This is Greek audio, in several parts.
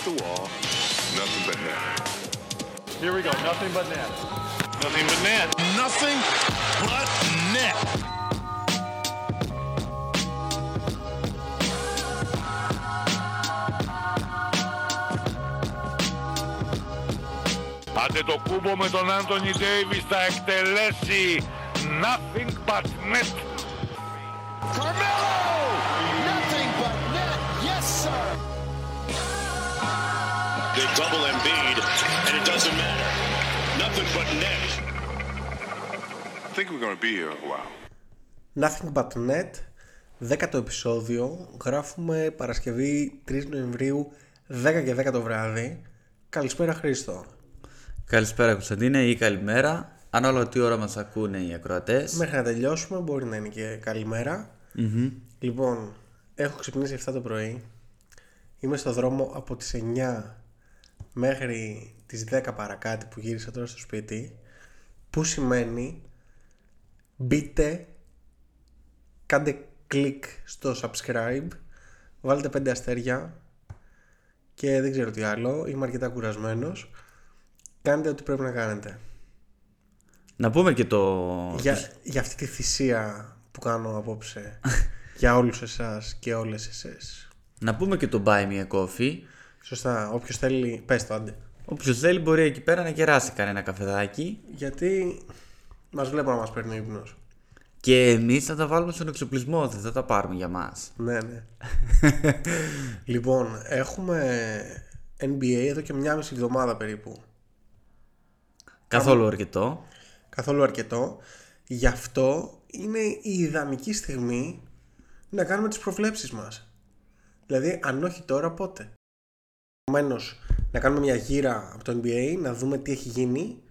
the wall, nothing but net. Here we go. Nothing but net. Nothing but net. Nothing but net. Άντε το κούμπο με τον Άντωνι Ντέιβις θα εκτελέσει nothing but net. Nothing but net, δέκατο επεισόδιο. Γράφουμε Παρασκευή 3 Νοεμβρίου, 10 και 10 το βράδυ. Καλησπέρα Χρήστο. Καλησπέρα Κωνσταντίνε ή καλημέρα. Αν όλο τι ώρα μας ακούνε οι ακροατές. Μέχρι να τελειώσουμε, μπορεί να είναι και καλημέρα. Λοιπόν, έχω ξυπνήσει 7 το πρωί. Είμαι στο δρόμο από τις 9 μέχρι τις 10 παρακάτω που γύρισα τώρα στο σπίτι. Που σημαίνει μπείτε, κάντε κλικ στο subscribe, βάλτε 5 αστέρια και δεν ξέρω τι άλλο. Είμαι αρκετά κουρασμένος. Κάντε ό,τι πρέπει να κάνετε. Να πούμε και το... για, για αυτή τη θυσία που κάνω απόψε για όλους εσάς και όλες εσές. Να πούμε και το Buy Me a Coffee. Σωστά, όποιος θέλει, πες το άντε. Όποιος θέλει μπορεί εκεί πέρα να κεράσει κανένα καφεδάκι. Γιατί μας βλέπω να μας παίρνει ο ύπνος. Και εμείς θα τα βάλουμε στον εξοπλισμό, δεν θα τα πάρουμε για μας. Ναι, ναι. λοιπόν, έχουμε NBA εδώ και μια μισή εβδομάδα περίπου. Καθόλου αρκετό. Καθόλου αρκετό. Γι' αυτό είναι η ιδανική στιγμή να κάνουμε τις προβλέψεις μας. Δηλαδή, αν όχι τώρα, πότε; Επομένως, να κάνουμε μια γύρα από το NBA, να δούμε τι έχει γίνει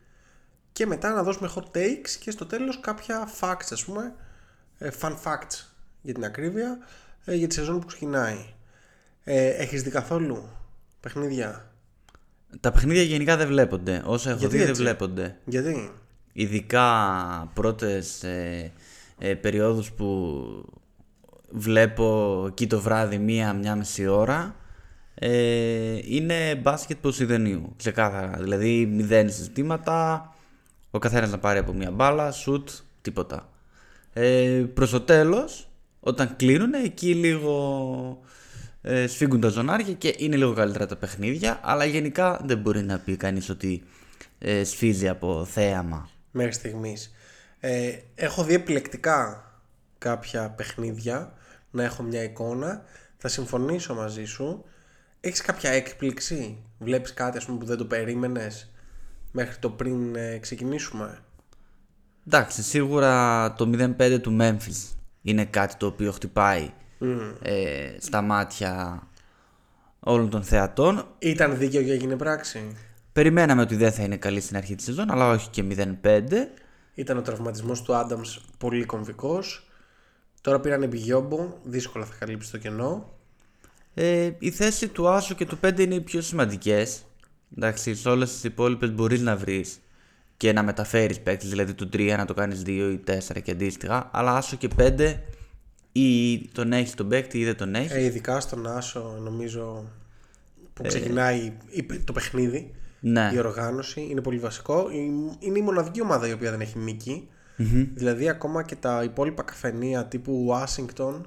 και μετά να δώσουμε hot takes και στο τέλος κάποια facts, ας πούμε, ε, fun facts για την ακρίβεια, ε, για τη σεζόν που ξεκινάει. Ε, έχεις δει καθόλου παιχνίδια; Τα παιχνίδια γενικά δεν βλέπονται. Όσα έχω Γιατί δει δεν έτσι; βλέπονται. Γιατί; Ειδικά πρώτες ε, ε, περιόδους που βλέπω εκεί το βράδυ μία, μία μισή ώρα ε, είναι μπάσκετ Ποσειδενίου, ξεκάθαρα. Δηλαδή μηδέν συζητήματα, ο καθένας να πάρει από μία μπάλα, σουτ, τίποτα. Ε, προς το τέλος, όταν κλείνουν, εκεί λίγο ε, σφίγγουν τα ζωνάρια και είναι λίγο καλύτερα τα παιχνίδια, αλλά γενικά δεν μπορεί να πει κανείς ότι ε, σφίζει από θέαμα. μέχρι στιγμής. Ε, έχω δει επιλεκτικά κάποια παιχνίδια, να έχω μια εικόνα. Θα συμφωνήσω μαζί σου. Έχεις κάποια έκπληξη, βλέπεις κάτι ας πούμε, που δεν το περίμενες μέχρι το πριν ε, ξεκινήσουμε; Εντάξει, σίγουρα το 0-5 του Memphis είναι κάτι το οποίο χτυπάει ε, στα μάτια όλων των θεατών. Ήταν δίκαιο και έγινε πράξη; Περιμέναμε ότι δεν θα είναι καλή στην αρχή της σεζόν, αλλά όχι και 0-5. Ήταν ο τραυματισμός του Άνταμς πολύ κομβικός. Τώρα πήραν Μπιγιόμπο, δύσκολα θα καλύψει το κενό. Ε, η θέση του Άσου και του 5 είναι οι πιο σημαντικές. Εντάξει, σε όλες τις υπόλοιπες μπορείς να βρεις και να μεταφέρεις παίκτες, δηλαδή του 3 να το κάνεις 2 ή 4 και αντίστοιχα. Αλλά Άσο και 5 ή τον έχεις τον παίκτη ή δεν τον έχεις. Ε, ειδικά στον Άσο νομίζω που ξεκινάει η- το παιχνίδι. ναι. Η οργάνωση είναι πολύ βασικό. Η- Είναι η μοναδική ομάδα η οποία δεν έχει νίκη. Δηλαδή ακόμα και τα υπόλοιπα καφενεία τύπου Washington,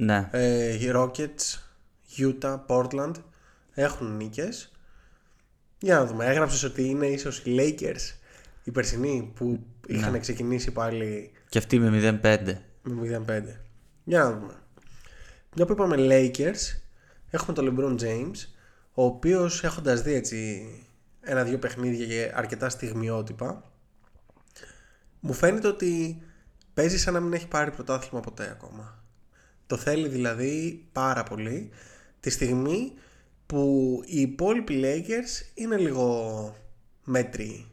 ναι. ε, οι Rockets, Utah, Portland έχουν νίκες. Για να δούμε. Έγραψες ότι είναι ίσως οι Lakers οι περσινοί που είχαν ξεκινήσει πάλι Και αυτή με 0-5. με 0-5. Για να δούμε. Μια που είπαμε Lakers, έχουμε τον LeBron James, ο οποίος έχοντας δει έτσι ένα-δύο παιχνίδια και αρκετά στιγμιότυπα, μου φαίνεται ότι παίζει σαν να μην έχει πάρει πρωτάθλημα ποτέ ακόμα. Το θέλει δηλαδή πάρα πολύ τη στιγμή που οι υπόλοιποι Lakers είναι λίγο μέτριοι.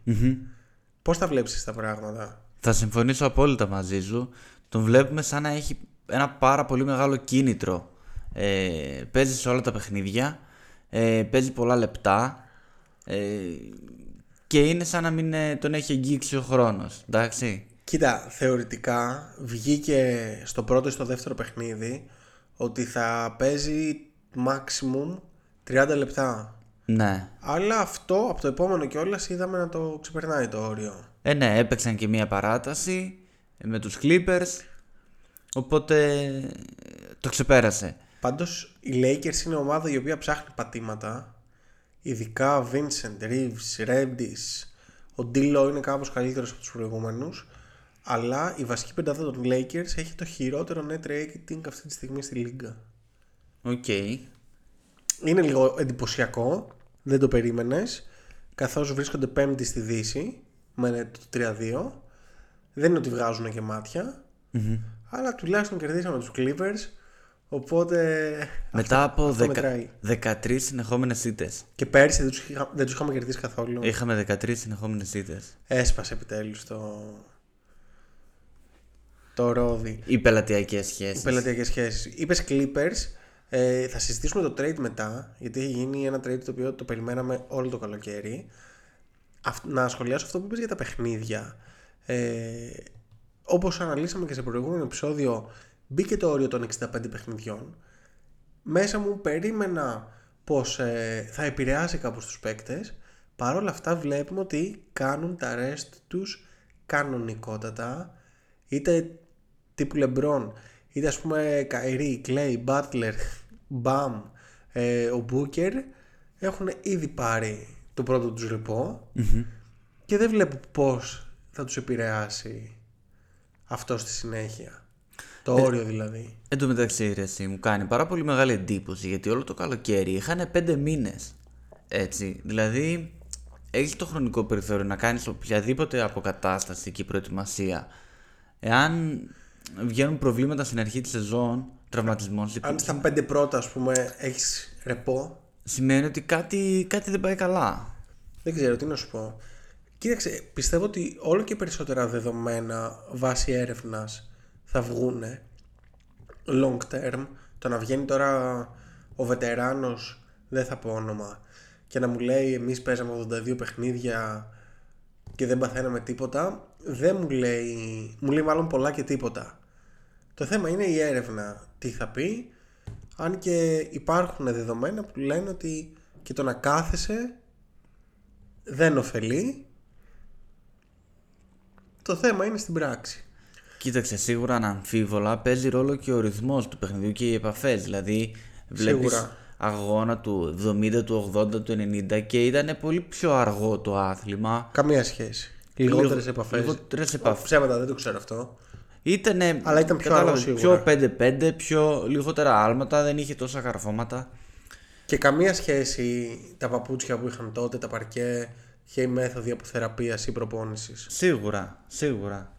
Πώς τα βλέπεις εσύ τα πράγματα; Θα συμφωνήσω απόλυτα μαζί σου. Τον βλέπουμε σαν να έχει ένα πάρα πολύ μεγάλο κίνητρο. Ε, παίζει σε όλα τα παιχνίδια, ε, παίζει πολλά λεπτά ε, και είναι σαν να μην ε, τον έχει αγγίξει ο χρόνος. Εντάξει. Κοίτα, θεωρητικά βγήκε στο πρώτο ή στο δεύτερο παιχνίδι ότι θα παίζει maximum 30 λεπτά. Ναι. Αλλά αυτό από το επόμενο κιόλας είδαμε να το ξεπερνάει το όριο. Ε, ναι, έπαιξαν και μία παράταση ε, με τους Clippers, οπότε ε, το ξεπέρασε. Πάντως οι Lakers είναι ομάδα η οποία ψάχνει πατήματα. Ειδικά Vincent, Reeves, Reddish. Ο Ντίλο είναι κάπως καλύτερος από τους προηγούμενους. Αλλά η βασική πεντάδα των Lakers έχει το χειρότερο net rating αυτή τη στιγμή στη λίγκα. Οκ. Είναι λίγο εντυπωσιακό, δεν το περίμενες, καθώς βρίσκονται πέμπτη στη Δύση με το 3-2. Δεν είναι ότι βγάζουν και ματια αλλά τουλάχιστον κερδίσαμε τους Clippers, οπότε Μετά αυτό- από αυτό δεκα- μετράει. 13 συνεχόμενες ήττες. Και πέρσι δεν τους, είχα- δεν τους είχαμε κερδίσει καθόλου. Είχαμε 13 συνεχόμενες ήττες. Έσπασε επιτέλους το, το ρόδι. Οι πελατειακές σχέσεις. Πελατειακές σχέσεις. Είπες Clippers. Ε, θα συζητήσουμε το trade μετά, γιατί έχει γίνει ένα trade το οποίο το περιμέναμε όλο το καλοκαίρι. Αυ- να σχολιάσω αυτό που είπες για τα παιχνίδια. Ε, όπως αναλύσαμε και σε προηγούμενο επεισόδιο, μπήκε το όριο των 65 παιχνιδιών. Μέσα μου περίμενα πως ε, θα επηρεάσει κάπως τους παίκτες. Παρ' όλα αυτά βλέπουμε ότι κάνουν τα rest τους κανονικότατα. Είτε τύπου Λεμπρόν, είτε ας πούμε Καϊρή, Κλέι, Μπάτλερ, Μπαμ, ε, ο Μπούκερ έχουν ήδη πάρει το πρώτο τους ρηπο και δεν βλέπω πώς θα τους επηρεάσει αυτό στη συνέχεια. Το όριο δηλαδή. Εν τω μεταξύ, ρε, εσύ, μου κάνει πάρα πολύ μεγάλη εντύπωση γιατί όλο το καλοκαίρι είχαν πέντε μήνες. Έτσι. Δηλαδή, έχεις το χρονικό περιθώριο να κάνεις οποιαδήποτε αποκατάσταση και προετοιμασία. Εάν βγαίνουν προβλήματα στην αρχή της σεζόν, τραυματισμός, Αν στα πέντε πρώτα ας πούμε έχεις ρεπό, σημαίνει ότι κάτι, κάτι δεν πάει καλά. δεν ξέρω τι να σου πω. Κοίταξε, πιστεύω ότι όλο και περισσότερα δεδομένα βάσει έρευνας θα βγούνε long term. Το να βγαίνει τώρα ο βετεράνος, δεν θα πω όνομα, και να μου λέει εμείς παίζαμε 82 παιχνίδια και δεν παθαίναμε τίποτα, δεν μου λέει, μου λέει μάλλον πολλά και τίποτα. Το θέμα είναι η έρευνα τι θα πει, αν και υπάρχουν δεδομένα που λένε ότι και το να κάθεσαι δεν ωφελεί. Το θέμα είναι στην πράξη. Κοίταξε, σίγουρα αναμφίβολα παίζει ρόλο και ο ρυθμός του παιχνιδιού και οι επαφές. Δηλαδή, βλέπεις Σίγουρα. αγώνα του 70, του 80, του 90 και ήταν πολύ πιο αργό το άθλημα. Καμία σχέση. Λιγότερες Λίγο- επαφές. λιγότερες επαφές. Ψέματα, δεν το ξέρω αυτό. Ήτανε, Αλλά ήταν πιο κατάλαβες, αργό σίγουρα. Πιο 5-5, πιο λιγότερα άλματα, δεν είχε τόσα καρφώματα. Και καμία σχέση τα παπούτσια που είχαν τότε, τα παρκέ και η μέθοδοι αποθεραπείας ή προπόνησης. Σίγουρα, σίγουρα.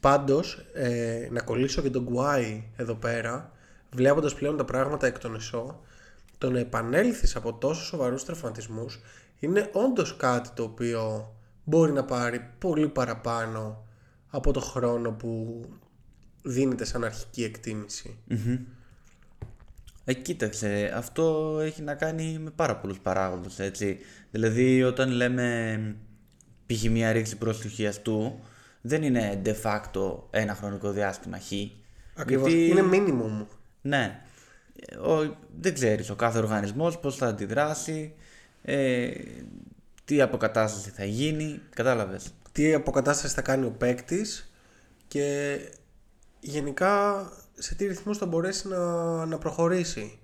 Πάντως, ε, να κολλήσω και τον Γκουάι εδώ πέρα, βλέποντας πλέον τα πράγματα εκ των εσώ, το να επανέλθεις από τόσο σοβαρούς τραυματισμούς είναι όντως κάτι το οποίο μπορεί να πάρει πολύ παραπάνω από το χρόνο που δίνεται σαν αρχική εκτίμηση. Ε, κοίταξε, αυτό έχει να κάνει με πάρα πολλούς παράγοντες, έτσι. Δηλαδή, όταν λέμε π.χ. μια ρήξη προς του χιαστού, δεν είναι de facto ένα χρονικό διάστημα χ. Ακριβώς. Γιατί- Είναι minimum. Ναι. Ε, Ο, δεν ξέρεις ο κάθε οργανισμός πώς θα αντιδράσει, ε, τι αποκατάσταση θα γίνει, κατάλαβες. Τι αποκατάσταση θα κάνει ο παίκτης και γενικά σε τι ρυθμούς θα μπορέσει να, να προχωρήσει.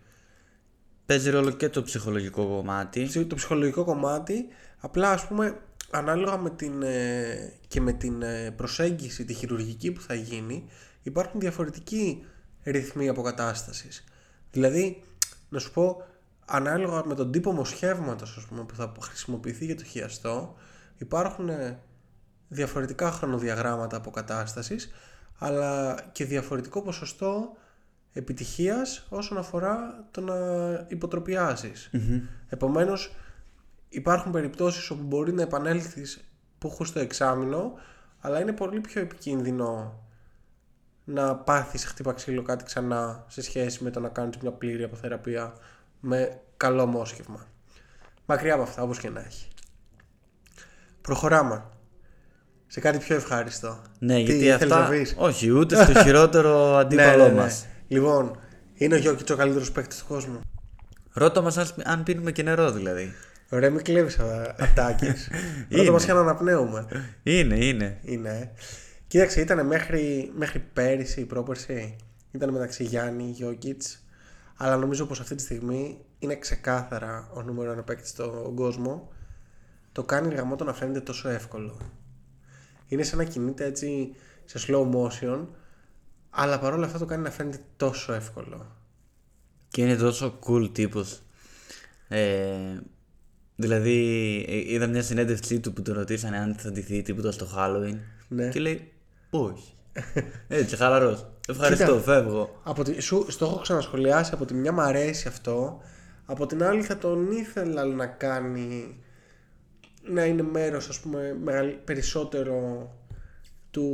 Παίζει ρόλο και το ψυχολογικό κομμάτι. Ψη- Το ψυχολογικό κομμάτι, απλά ας πούμε ανάλογα με την, ε, και με την ε, προσέγγιση, τη χειρουργική που θα γίνει, υπάρχουν διαφορετικοί ρυθμοί αποκατάστασης. Δηλαδή, να σου πω, ανάλογα με τον τύπο μοσχεύματος ας πούμε, που θα χρησιμοποιηθεί για το χιαστό, υπάρχουν ε, διαφορετικά χρονοδιαγράμματα αποκατάστασης, αλλά και διαφορετικό ποσοστό επιτυχίας όσον αφορά το να υποτροπιάσεις. Επομένως, υπάρχουν περιπτώσεις όπου μπορεί να επανέλθεις που έχω στο εξάμεινο, αλλά είναι πολύ πιο επικίνδυνο να πάθεις χτύπα ξύλο κάτι ξανά σε σχέση με το να κάνεις μια πλήρη αποθεραπεία με καλό μόσχευμα. Μακριά από αυτά, όπως και να έχει. Προχωράμε. Σε κάτι πιο ευχάριστο. Ναι, Τι γιατί θέλεις αυτά. να πεις; Όχι, ούτε στο χειρότερο αντίπαλό μας. Λοιπόν, είναι ο Γιώκητς ο καλύτερος παίκτης του κόσμου. Ρώτα μας αν, αν πίνουμε και νερό δηλαδή. Ωραία, μην κλέβεις ατάκες. Πρώτα μας είχαν αναπνέουμε. Είναι, είναι. Είναι. Κοίταξε, ήταν μέχρι, μέχρι πέρυσι ή πρόπερσι. Ήταν μεταξύ Γιάννη, Γιώκητς. Αλλά νομίζω πως αυτή τη στιγμή είναι ξεκάθαρα ο νούμερο ένα παίκτης στον κόσμο. Το κάνει γαμό το να φαίνεται τόσο εύκολο. Είναι σαν να κινείται έτσι σε slow motion, αλλά παρόλα αυτά το κάνει να φαίνεται τόσο εύκολο. Και είναι τόσο cool τύπος. Ε, δηλαδή, ε, είδα μια συνέντευξή του που τον ρωτήσανε αν θα ντυθεί τίποτα στο Halloween. Ναι. Και λέει, όχι. Έτσι, χαλαρός. Ευχαριστώ, Κοίτα. φεύγω. Από τη, σου, στο έχω ξανασχολιάσει, από τη μια μ' αρέσει αυτό, από την άλλη θα τον ήθελα να κάνει να είναι μέρος ας πούμε μεγαλ- περισσότερο του,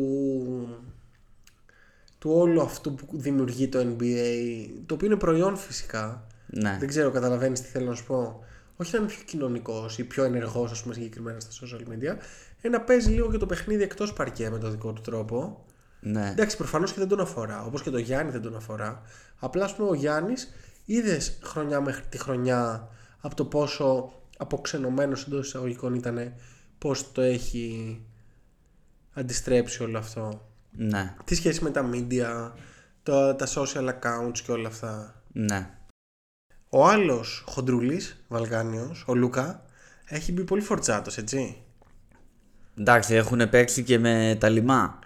του όλου αυτού που δημιουργεί το NBA το οποίο είναι προϊόν φυσικά Ναι. δεν ξέρω καταλαβαίνεις τι θέλω να σου πω όχι να είναι πιο κοινωνικός ή πιο ενεργός ας πούμε συγκεκριμένα στα social media ε, να παίζει λίγο και το παιχνίδι εκτός παρκέ με τον δικό του τρόπο Ναι. Εντάξει, προφανώς και δεν τον αφορά. Όπως και το Γιάννη δεν τον αφορά. Απλά, ας πούμε, ο Γιάννης είδες χρονιά μέχρι τη χρονιά από το πόσο αποξενωμένος εντός εισαγωγικών ήταν, πώς το έχει αντιστρέψει όλο αυτό. Ναι. Τι σχέση με τα media, τα, τα social accounts και όλα αυτά. Ναι. Ο άλλος χοντρούλης, Βαλκάνιο, ο Λούκα, έχει μπει πολύ φορτσάτος, έτσι. Εντάξει, έχουν παίξει και με τα λιμά.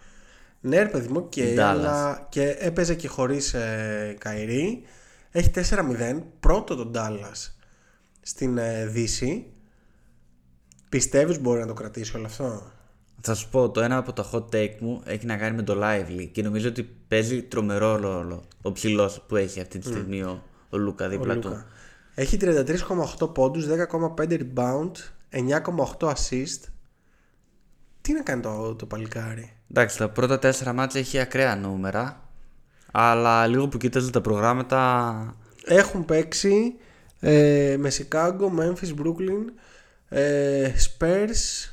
Ναι, ρε παιδί μου, OK, Dallas. αλλά και έπαιζε και χωρίς ε, Kyrie. Έχει 4-0, πρώτο τον Dallas στην ε, Δύση. Πιστεύεις μπορεί να το κρατήσει όλο αυτό; Θα σου πω, το ένα από τα hot take μου έχει να κάνει με το Lively και νομίζω ότι παίζει τρομερό ρόλο ο ψηλός που έχει αυτή τη στιγμή ο, ο Λούκα δίπλα Ο του. Λούκα. Έχει 33,8 πόντους, 10,5 rebound, 9,8 assist. Τι να κάνει το, το παλικάρι; Εντάξει, τα πρώτα τέσσερα μάτια έχει ακραία νούμερα. Αλλά λίγο που κοίταζε τα προγράμματα. Έχουν παίξει ε, με Chicago, Memphis, Brooklyn, ε, Spurs.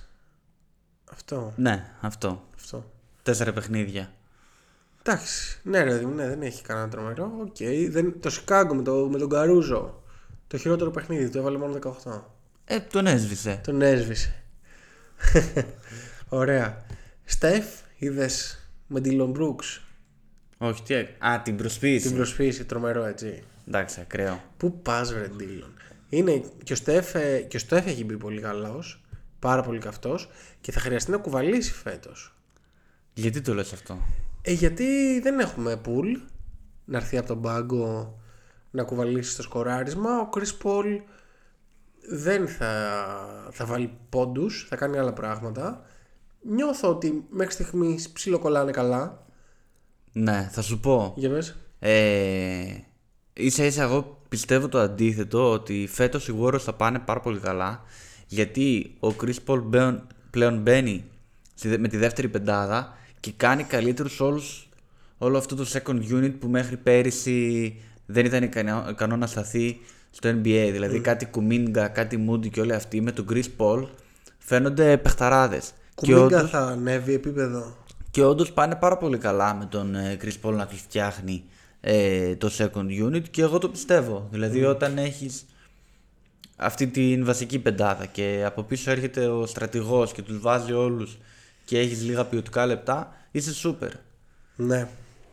Αυτό. Ναι, αυτό. αυτό. Τέσσερα παιχνίδια. Εντάξει, ναι, ρε, παιδί μου, ναι, δεν έχει κανένα τρομερό. Οκ, δεν, το Chicago με, το, με τον Καρούζο. Το χειρότερο παιχνίδι, το έβαλε μόνο 18. Ε, τον έσβησε. Τον έσβησε. Ωραία. Στεφ, είδες με Dylan Brooks. Όχι, τι έ- Α, την προσποίηση. Την προσφύση, τρομερό έτσι. Εντάξει, ακραίο. Πού πας, βρε Dylan; Είναι και ο Στεφ, ε, και ο Στεφ έχει μπει πολύ καλός. Πάρα πολύ καυτός. Και θα χρειαστεί να κουβαλήσει φέτος. Γιατί το λες αυτό; Ε, γιατί δεν έχουμε pool να έρθει από τον πάγκο να κουβαλήσει το σκοράρισμα. Ο Chris Paul δεν θα, θα βάλει πόντους, θα κάνει άλλα πράγματα. Νιώθω ότι μέχρι στιγμής ψιλοκολλάνε καλά. Ναι, θα σου πω. Για πες. Ε, ίσα ίσα εγώ πιστεύω το αντίθετο ότι φέτος οι Warriors θα πάνε πάρα πολύ καλά γιατί ο Chris Paul πλέον, πλέον μπαίνει στη δε- με τη δεύτερη πεντάδα και κάνει καλύτερους όλους όλο αυτό το second unit που μέχρι πέρυσι δεν ήταν ικανό, ικανό να σταθεί στο NBA δηλαδή κάτι Κουμίνγκα, κάτι Moody και όλοι αυτοί με τον Chris Paul φαίνονται παιχταράδες. Και Κουμίγκα όντως- θα ανέβει επίπεδο. και όντως πάνε πάρα πολύ καλά με τον ε, Chris Paul να τους φτιάχνει ε, το second unit και εγώ το πιστεύω. Δηλαδή όταν έχεις αυτή την βασική πεντάδα και από πίσω έρχεται ο στρατηγός και τους βάζει όλους και έχεις λίγα ποιοτικά λεπτά, είσαι σούπερ. Ναι,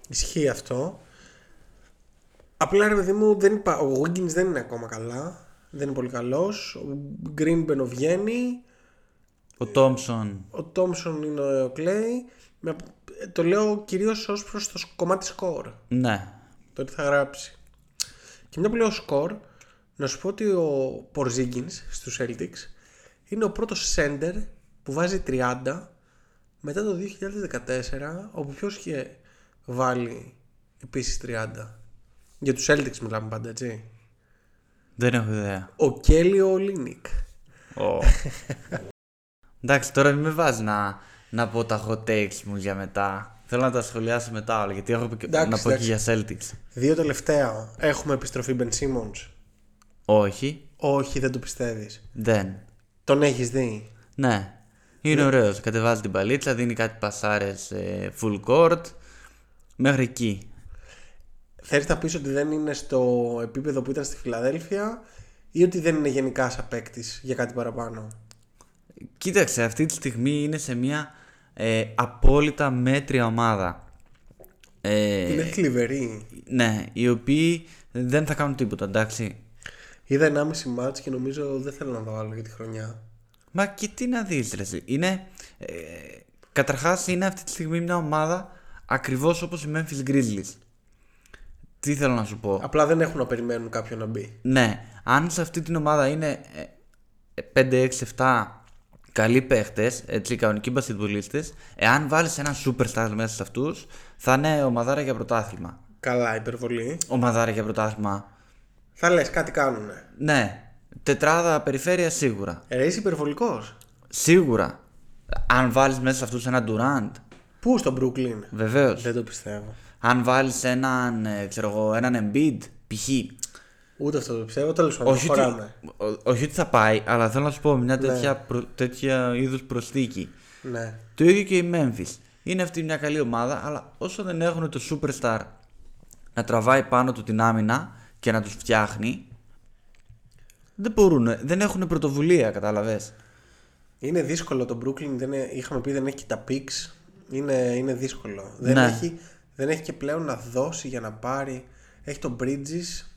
ισχύει αυτό. Απλά ρε παιδί μου, δεν υπά... ο Wiggins δεν είναι ακόμα καλά. Δεν είναι πολύ καλός. Ο Green μπαινοβγαίνει. Ο Τόμψον, Ο Τόμσον είναι ο Clay. Με... Το λέω κυρίως ως προς το σ- κομμάτι σκορ. ναι, Το τι θα γράψει. Και μια που λέω σκορ, να σου πω ότι ο Porzingis στους Celtics είναι ο πρώτος sender που βάζει 30 μετά το 2014 όπου ποιος είχε βάλει επίσης 30. Για τους Celtics μιλάμε πάντα έτσι. δεν έχω ιδέα. Ο Κέλιο Ολίνικ. Ω. Εντάξει, τώρα μην με βάζεις να, να πω τα hot takes μου για μετά. Θέλω να τα σχολιάσω μετά όλα, γιατί έχω και- Εντάξει, να πω και εντάξει. για Celtics. Δύο τελευταία. Έχουμε επιστροφή Ben Simmons. Όχι, Όχι, δεν το πιστεύεις. δεν. Τον έχεις δει; Ναι. Είναι ωραίος. Κατεβάζει την παλίτσα, δίνει κάτι πασάρες ε, full court. Μέχρι εκεί. Θες να πεις ότι δεν είναι στο επίπεδο που ήταν στη Φιλαδέλφια ή ότι δεν είναι γενικά σαν παίκτης για κάτι παραπάνω; Κοίταξε, αυτή τη στιγμή είναι σε μια ε, απόλυτα μέτρια ομάδα. Ε, Είναι θλιβερή. ναι, οι οποίοι δεν θα κάνουν τίποτα, εντάξει. Είδα 1,5 μάτς και νομίζω δεν θέλω να δω άλλο για τη χρονιά. Μα και τι να δεις ρε εσύ. Είναι, ε, καταρχάς είναι αυτή τη στιγμή μια ομάδα ακριβώς όπως οι Memphis Grizzlies. Τι θέλω να σου πω; Απλά δεν έχουν να περιμένουν κάποιον να μπει. Ναι, αν σε αυτή την ομάδα είναι ε, 5-6-7 καλοί παίχτες, έτσι κανονικοί μπασκετμπολίστες, εάν βάλεις έναν superstar μέσα σε αυτούς, θα είναι ομαδάρα για πρωτάθλημα. Καλά, υπερβολή. Ομαδάρα για πρωτάθλημα. Θα λες κάτι κάνουνε. Ναι, τετράδα περιφέρεια σίγουρα. Ε, Ρε, είσαι υπερβολικός. Σίγουρα. Αν βάλεις μέσα σε αυτούς έναν Durant, Πού στο Brooklyn; βεβαίως. Δεν το πιστεύω. Αν βάλεις έναν, ε, ξέρω εγώ, έναν Embiid, π.χ. Ούτε αυτό το πιστεύω. Τέλος πάντων, Όχι ότι, χωράμε. ό- όχι ότι θα πάει, αλλά θέλω να σου πω μια τέτοια, προ, τέτοια είδους προσθήκη. Ναι. Το ίδιο και η Memphis. Είναι αυτή μια καλή ομάδα, αλλά όσο δεν έχουν το superstar να τραβάει πάνω του την άμυνα και να τους φτιάχνει, δεν μπορούν, δεν έχουν πρωτοβουλία, κατάλαβες. Είναι δύσκολο το Brooklyn. Δεν είναι- είχαμε πει δεν έχει και τα picks. Είναι, είναι δύσκολο. Δεν, Ναι. έχει, δεν έχει και πλέον να δώσει για να πάρει. Έχει τον Bridges.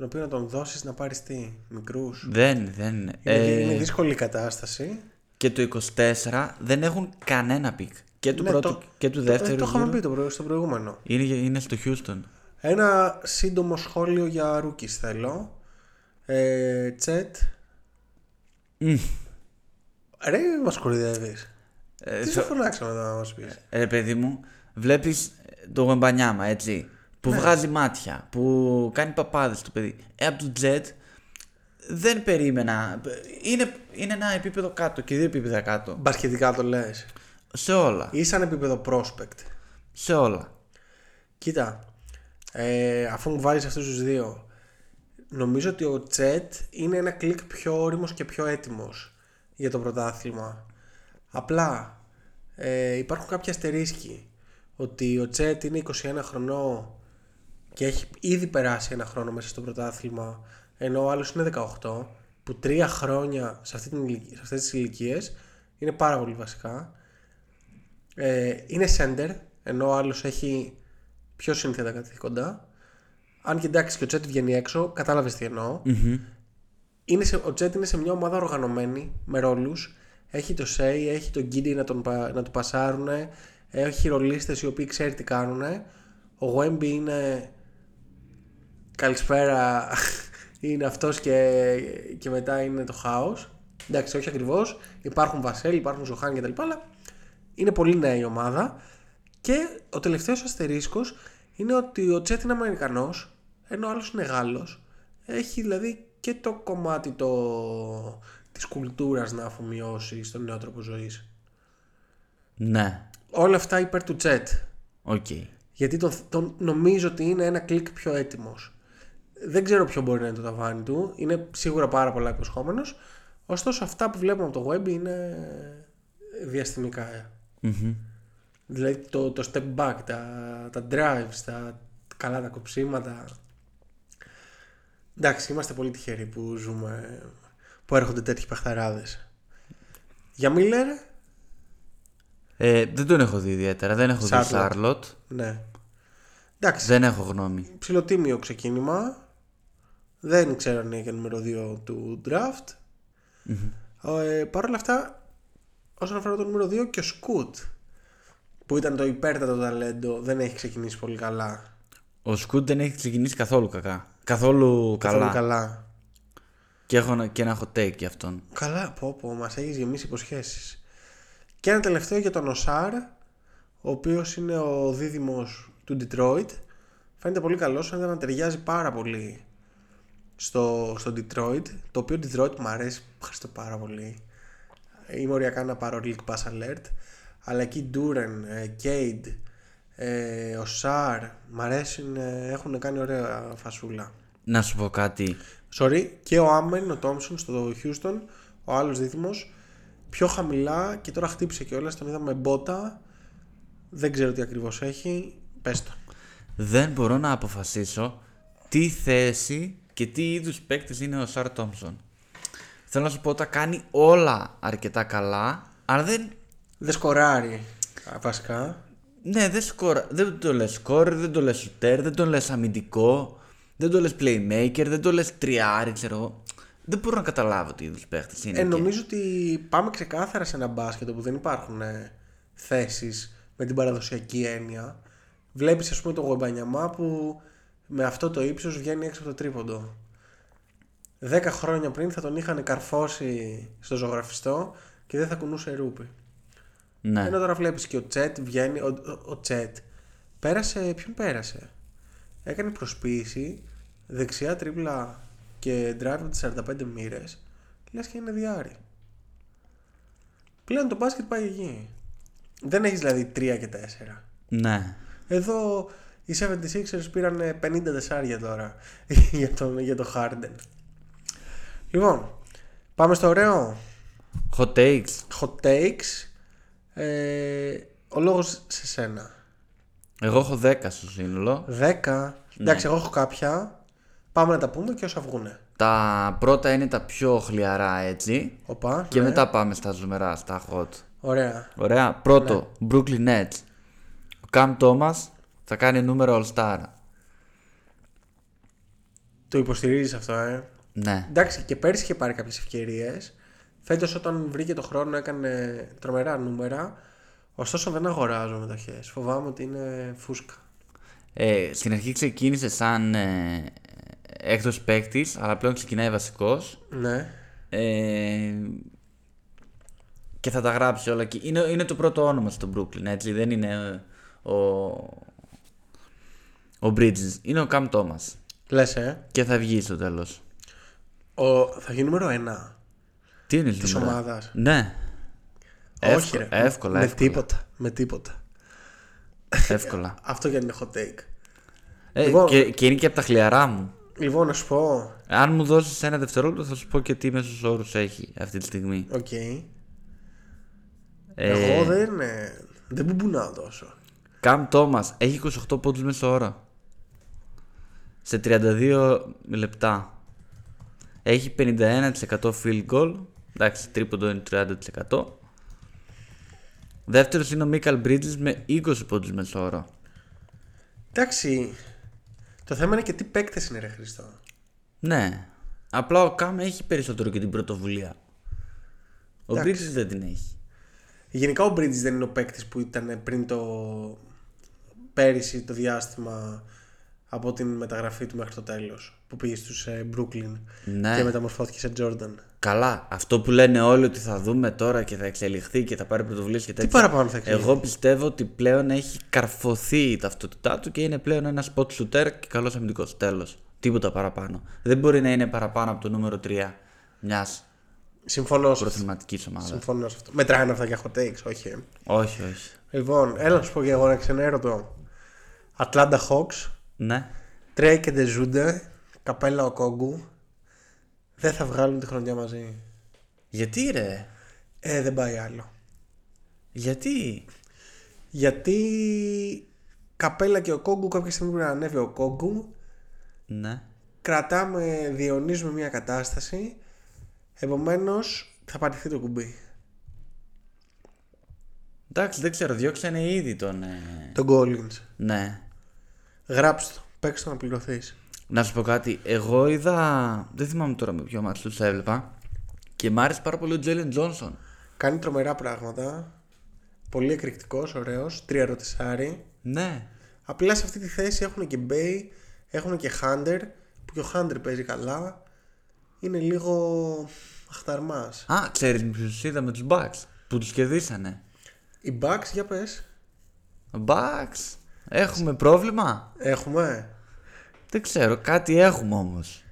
Τον οποίο να τον δώσεις να πάρεις τι, μικρούς; Δεν, δεν. Είναι, ε, είναι δύσκολη η κατάσταση. και το 24 δεν έχουν κανένα pick. Και του Ναι, πρώτου το- και του Ε, δεύτερου. το είχαμε γύρου. πει το προ- στο προηγούμενο. Είναι, είναι στο Houston. Ένα σύντομο σχόλιο για rookies θέλω. Ε, Chet. Ρε, μας κοροϊδεύεις. Ε, Τι σου φωνάξαμε εδώ να μας πεις; Ρε παιδί μου, βλέπεις το Wembanyama, έτσι. Ναι. Που βγάζει μάτια, που κάνει παπάδες το παιδί. Ε, από το Chet δεν περίμενα. Είναι, είναι ένα επίπεδο κάτω και δύο επίπεδα κάτω. Μπασχετικά το λες. Σε όλα. Ή σαν επίπεδο prospect. Σε όλα. Κοίτα, ε, αφού μου βάλεις αυτούς τους δύο, νομίζω ότι ο Τσέτ είναι ένα κλικ πιο όριμος και πιο έτοιμος για το πρωτάθλημα. Απλά ε, υπάρχουν κάποια αστερίσκοι ότι ο Τσέτ είναι 21 χρονών και έχει ήδη περάσει ένα χρόνο μέσα στο πρωτάθλημα ενώ ο άλλος είναι 18 που τρία χρόνια σε, αυτή την, ηλικία- σε αυτές τις ηλικίες είναι πάρα πολύ βασικά. Ε, είναι center ενώ ο άλλος έχει πιο σύνθετα καθήκοντα αν και εντάξει και ο Τσέτ βγαίνει έξω κατάλαβες τι εννοω είναι σε, ο Τσέτ είναι σε μια ομάδα οργανωμένη με ρόλους. Έχει το Σέι, έχει τον Γκίντι να, τον, πα- να του πασάρουν έχει ρολίστες οι οποίοι ξέρει τι κάνουν ο Γουέμπι είναι καλησπέρα. Είναι αυτός και, και μετά είναι το χάος. Εντάξει όχι ακριβώς. Υπάρχουν Βασέλ, υπάρχουν Ζοχάν και τα λοιπά αλλά είναι πολύ νέα η ομάδα. Και ο τελευταίος αστερίσκος είναι ότι ο Τσέτ είναι Αμερικανός ενώ ο άλλος είναι Γάλλος. Έχει δηλαδή και το κομμάτι το... της κουλτούρας να αφομοιώσει στον νέο τρόπο ζωής. Ναι. όλα αυτά υπέρ του Chet. OK. γιατί τον, τον νομίζω ότι είναι ένα κλικ πιο έτοιμος δεν ξέρω ποιο μπορεί να είναι το ταβάνι του είναι σίγουρα πάρα πολλά υποσχόμενος ωστόσο αυτά που βλέπουμε από το Wemby είναι διαστημικά δηλαδή το, το step back τα, τα drives τα καλά τα κοψίματα εντάξει είμαστε πολύ τυχεροί που ζούμε που έρχονται τέτοιοι παχταράδες για Μίλλερ Ε, δεν τον έχω δει ιδιαίτερα. Δεν έχω δει Charlotte. Σάρλοτ. ναι εντάξει Δεν έχω γνώμη. ψιλοτίμιο ξεκίνημα. Δεν ξέρω αν είναι και νούμερο 2 του draft. Ε, Παρ' όλα αυτά, όσον αφορά το νούμερο 2 και ο Σκουτ, που ήταν το υπέρτατο ταλέντο, δεν έχει ξεκινήσει πολύ καλά. Ο Σκούτ δεν έχει ξεκινήσει καθόλου κακά. Καθόλου, Καθόλου καλά. καλά. Και έχω και ένα hot take για αυτόν. Καλά, πω πω, μας έχεις γεμίσει υποσχέσεις. Και ένα τελευταίο για τον Οσάρ, ο οποίος είναι ο δίδυμος του Detroit. Φαίνεται πολύ καλός, φαίνεται να ταιριάζει πάρα πολύ στο, στο Detroit, το οποίο Detroit μου αρέσει ευχαριστώ πάρα πολύ. Είμαι οριακά να πάρω League Pass Alert, αλλά εκεί Duren, ε, Cade, ε, ο Σάρ, μ' αρέσουν, ε, έχουν κάνει ωραία φασούλα. Να σου πω κάτι. Sorry, και ο Άμεν, ο Τόμσον στο Houston, ο άλλος δίδυμος, πιο χαμηλά και τώρα χτύπησε και όλα, τον είδαμε μπότα, δεν ξέρω τι ακριβώς έχει, πες το. δεν μπορώ να αποφασίσω τι θέση και τι είδους παίκτης είναι ο Σάρ Τόμψον. Θέλω να σου πω, τα κάνει όλα αρκετά καλά, αλλά δεν Δεν σκοράρει α, βασικά. Ναι, δεν, σκορα... δεν το λες σκόρ, δεν το λες σουτέρ, δεν το λες αμυντικό, δεν το λες playmaker, δεν το λες τριάρι, ξέρω εγώ. Δεν μπορώ να καταλάβω τι είδους παίχτες είναι. Ε, και- νομίζω ότι πάμε ξεκάθαρα σε ένα μπάσκετ όπου δεν υπάρχουν ε, θέσεις με την παραδοσιακή έννοια. Βλέπεις ας πούμε τον Γουεμπανιαμά που με αυτό το ύψος βγαίνει έξω από το τρίποντο. Δέκα χρόνια πριν θα τον είχαν καρφώσει στο ζωγραφιστό και δεν θα κουνούσε ρούπι. Ναι. Ενώ τώρα βλέπεις και ο Τσέτ βγαίνει, ο, ο, ο Τσέτ πέρασε, ποιον πέρασε; Έκανε προσποίηση, δεξιά τρίπλα και drive από τις 45 μοίρες. Λες και είναι διάρρη. Πλέον το μπάσκετ πάει εκεί. Δεν έχεις δηλαδή 3 και 4. Ναι. Εδώ οι 76ers πήραν 50 τεσσάρια τώρα για, τον, για το Harden. Λοιπόν, πάμε στο ωραίο. Hot takes. Hot takes. Ε, ο λόγος σε σένα. Εγώ έχω 10 στο σύνολο. 10. Εντάξει, εγώ έχω κάποια. Πάμε να τα πούμε και όσα βγούνε. Τα πρώτα είναι τα πιο χλιαρά έτσι. Οπα. Και ναι. μετά πάμε στα ζουμερά, στα hot. Ωραία. Ωραία. Πρώτο, Brooklyn Nets. Ο Cam Thomas θα κάνει νούμερο All Star. Το υποστηρίζεις αυτό, ε; Ναι. Εντάξει, και πέρσι είχε πάρει κάποιες ευκαιρίες. Φέτος όταν βρήκε το χρόνο έκανε τρομερά νούμερα. Ωστόσο δεν αγοράζω μετοχές. Φοβάμαι ότι είναι φούσκα. Ε, στην αρχή ξεκίνησε σαν ε, έκτος παίκτης, αλλά πλέον ξεκινάει βασικός. Ναι. Ε, και θα τα γράψει όλα εκεί. Είναι, είναι το πρώτο όνομα στο Brooklyn, έτσι. Δεν είναι ε, ο, ο Bridges. Είναι ο Cam Thomas. Λες, ε. Και θα βγει στο τέλος. Ο, θα γίνει νούμερο 1 Τι είναι της νούμερα; ομάδας. Ναι. Όχι, Εύκολα, ρε. εύκολα, Με εύκολα. τίποτα. Με τίποτα. εύκολα. Αυτό για είναι hot take. Ε, Λοιπόν- και, και είναι και από τα χλιαρά μου. Λοιπόν, να σου πω. Αν μου δώσεις ένα δευτερόλεπτο θα σου πω και τι μέσους όρους έχει αυτή τη στιγμή. Οκ. Ε, Εγώ δεν, ε, δεν μπουμπουνάω τόσο. Cam Thomas έχει 28 πόντους μέσο όρο. Σε 32 λεπτά. Έχει 51% field goal. Εντάξει, τρίποντο είναι 30%. Δεύτερος είναι ο Μίκαλ Bridges με 20 πόντους μέσα ώρα. Εντάξει. Το θέμα είναι και τι παίκτες είναι ρε Χριστό. Ναι. Απλά ο Καμ έχει περισσότερο και την πρωτοβουλία. Ο Εντάξει. Bridges δεν την έχει. Γενικά ο Bridges δεν είναι ο παίκτης που ήταν πριν το πέρυσι το διάστημα από την μεταγραφή του μέχρι το τέλος που πήγε στους ε, Brooklyn Ναι. και μεταμορφώθηκε σε Jordan. Καλά, αυτό που λένε όλοι ότι θα δούμε τώρα και θα εξελιχθεί και θα πάρει πρωτοβουλίες και τέτοια. παραπάνω θα εξελιχθεί; Εγώ πιστεύω ότι πλέον έχει καρφωθεί η ταυτότητά του και είναι πλέον ένας spot shooter και καλός αμυντικός. Τέλος. Τίποτα παραπάνω. Δεν μπορεί να είναι παραπάνω από το νούμερο 3 μιας Συμφωνώ σε αυτό. προθυματικής ομάδας. Συμφωνώ σε αυτό. Μετράνε αυτά για hot takes, όχι. ε. Όχι, όχι. Λοιπόν, έλα να σου πω και εγώ ένα ξενέρωτο. Atlanta Hawks, Ναι. Τρέι και Ντεζούντε, καπέλα ο Κόγκου. Δεν θα βγάλουν τη χρονιά μαζί. Γιατί ρε; Ε, δεν πάει άλλο. Γιατί; Γιατί καπέλα και ο Κόγκου κάποια στιγμή πρέπει να ανέβει ο Κόγκου. Ναι. Κρατάμε, διονύζουμε μια κατάσταση. Επομένως θα πατηθεί το κουμπί. Εντάξει, δεν ξέρω, διώξανε ήδη τον. ε, Τον Collins. Ναι. Γράψτε το. Παίξτε το να πληρωθείς. Να σου πω κάτι. Εγώ είδα. Δεν θυμάμαι τώρα με ποιο μάτι τους έβλεπα. Και μ' άρεσε πάρα πολύ ο Τζέλεν Τζόνσον. Κάνει τρομερά πράγματα. Πολύ εκρηκτικός, ωραίος. Τρία ρωτησάρι. Ναι. Απλά σε αυτή τη θέση έχουν και Bay, έχουν και Hunter, που και ο Hunter παίζει καλά. Είναι λίγο αχταρμάς. Α, ξέρεις με ποιους είδα με τους Bucks που τους κερδίσανε. Οι Bucks, για πες. Bucks. Έχουμε πρόβλημα; Έχουμε. Δεν ξέρω, κάτι έχουμε όμως.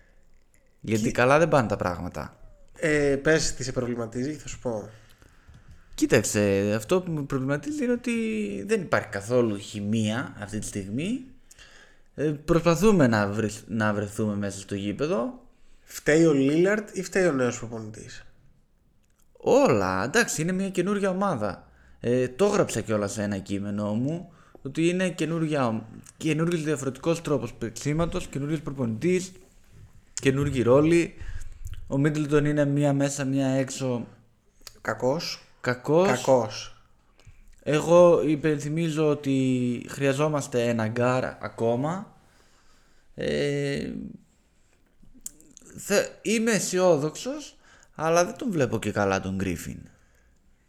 Γιατί καλά δεν πάνε τα πράγματα. Ε, πες τι σε προβληματίζει και θα σου πω. Κοίταξε, αυτό που με προβληματίζει είναι ότι δεν υπάρχει καθόλου χημεία αυτή τη στιγμή. Ε, προσπαθούμε να, βρεθ- να βρεθούμε μέσα στο γήπεδο. Φταίει ο Λίλαρτ ή φταίει ο νέος προπονητής; Όλα, εντάξει, είναι μια καινούργια ομάδα. Ε, το έγραψα κιόλας σε ένα κείμενο μου. Ότι είναι καινούργια, καινούριος διαφορετικός τρόπος παίξήματος, καινούριος προπονητής, καινούργιοι ρόλοι. Ο Μίτλτον είναι μία μέσα, μία έξω Κακός. κακός. Κακός. Εγώ υπενθυμίζω ότι χρειαζόμαστε ένα γκάρ ακόμα. Ε, θε- είμαι αισιόδοξος, αλλά δεν τον βλέπω και καλά τον Γκρίφιν.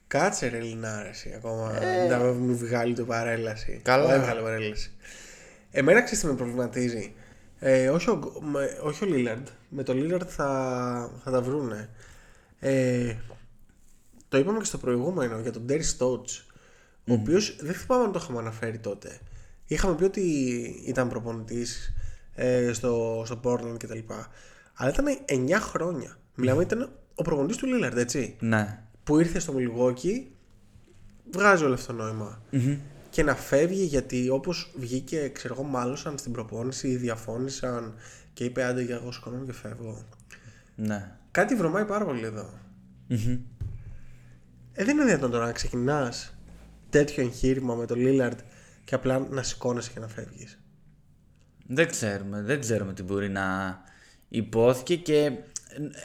Κάτσε ρε Λινάρα εσύ ακόμα. Να μου βγάλει το παρέλαση. Ε. Καλά. Δεν έβγαλε παρέλαση. Εμένα ξέρεις τι με προβληματίζει; Ε, όχι, ο, με, όχι ο Λίλαρντ. Με το Λίλαρντ θα, θα τα βρούνε. Ε, το είπαμε και στο προηγούμενο για τον Ντέρι Στότς ο οποίος δεν θυμάμαι αν το είχαμε αναφέρει τότε. Είχαμε πει ότι ήταν προπονητής ε, στο, στο Portland κτλ. Αλλά ήταν 9 χρόνια. Μιλάμε ήταν ο προπονητής του Λίλαρντ, έτσι Ναι. Που ήρθε στο Milwaukee βγάζει όλο αυτό το νοημα και να φεύγει γιατί όπως βγήκε ξέρω εγώ μάλωσαν στην προπόνηση ή διαφώνησαν και είπε άντε για εγώ σκόνομαι και φεύγω Ναι. κάτι βρωμάει πάρα πολύ εδώ. Ε, δεν είναι δυνατόν τώρα να ξεκινάς τέτοιο εγχείρημα με τον Lillard και απλά να σηκώνεσαι και να φεύγεις. Δεν ξέρουμε, δεν ξέρουμε τι μπορεί να υπόθηκε και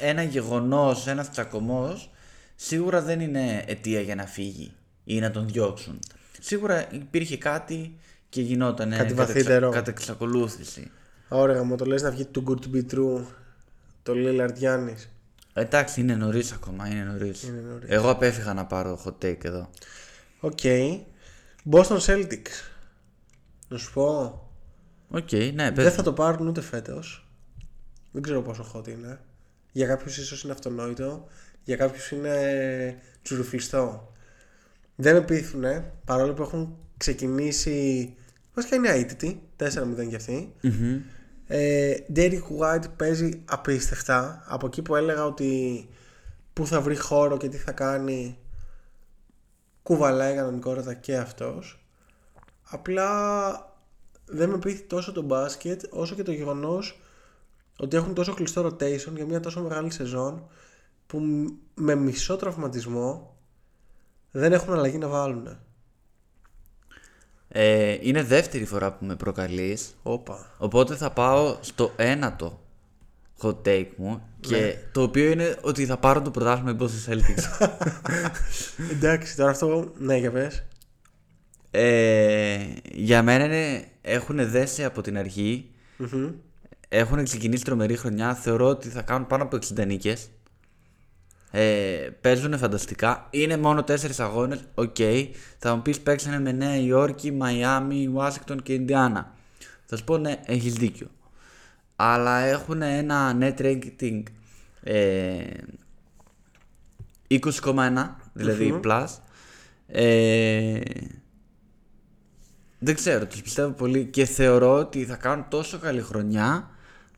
ένα γεγονός, ένας τσακωμός σίγουρα δεν είναι αιτία για να φύγει ή να τον διώξουν. Σίγουρα υπήρχε κάτι και γινόταν Κάτι βαθύτερο. κατά εξακολούθηση. Ωραία μου το λες να βγει too good to be true το Lillard Γιάννης Εντάξει, είναι νωρίς ακόμα, είναι νωρίς. νωρίς. Εγώ απέφυγα να πάρω hot take εδώ. OK Boston Celtics να σου πω Οκ, ναι, πες. Δεν θα το πάρουν ούτε φέτος. Δεν ξέρω πόσο hot είναι. Για κάποιους ίσως είναι αυτονόητο. Για κάποιους είναι τσουρουφλιστό. Δεν με πείθουνε παρόλο που έχουν ξεκινήσει. Βασικά είναι αίτητοι. 4-0 κι αυτοι Ε, Derek White παίζει απίστευτα. Από εκεί που έλεγα ότι πού θα βρει χώρο και τι θα κάνει, κουβαλάει κανονικότατα και αυτός. Απλά δεν με πείθει τόσο το μπάσκετ όσο και το γεγονός ότι έχουν τόσο κλειστό rotation για μια τόσο μεγάλη σεζόν που μ- με μισό τραυματισμό δεν έχουν αλλαγή να βάλουν. Ε, είναι δεύτερη φορά που με προκαλείς Όπα. Οπότε θα πάω στο ένατο hot take μου και το οποίο είναι ότι θα πάρω το πρωτάθλημα οι Boston Celtics. Εντάξει, τώρα αυτό, ναι για πες. ε, για μένα είναι, έχουν δέσει από την αρχή. Έχουν ξεκινήσει τρομερή χρονιά. Θεωρώ ότι θα κάνουν πάνω από 60 νίκες. Ε, παίζουν φανταστικά. Είναι μόνο 4 αγώνες. Οκ. Θα μου πεις παίξανε με Νέα Υόρκη, Μαϊάμι, Ουάσιγκτον και Ινδιάνα. Θα σου πω ναι, έχεις δίκιο. Αλλά έχουν ένα net rating ε, 20,1 δηλαδή plus. Ε, δεν ξέρω, τους πιστεύω πολύ και θεωρώ ότι θα κάνουν τόσο καλή χρονιά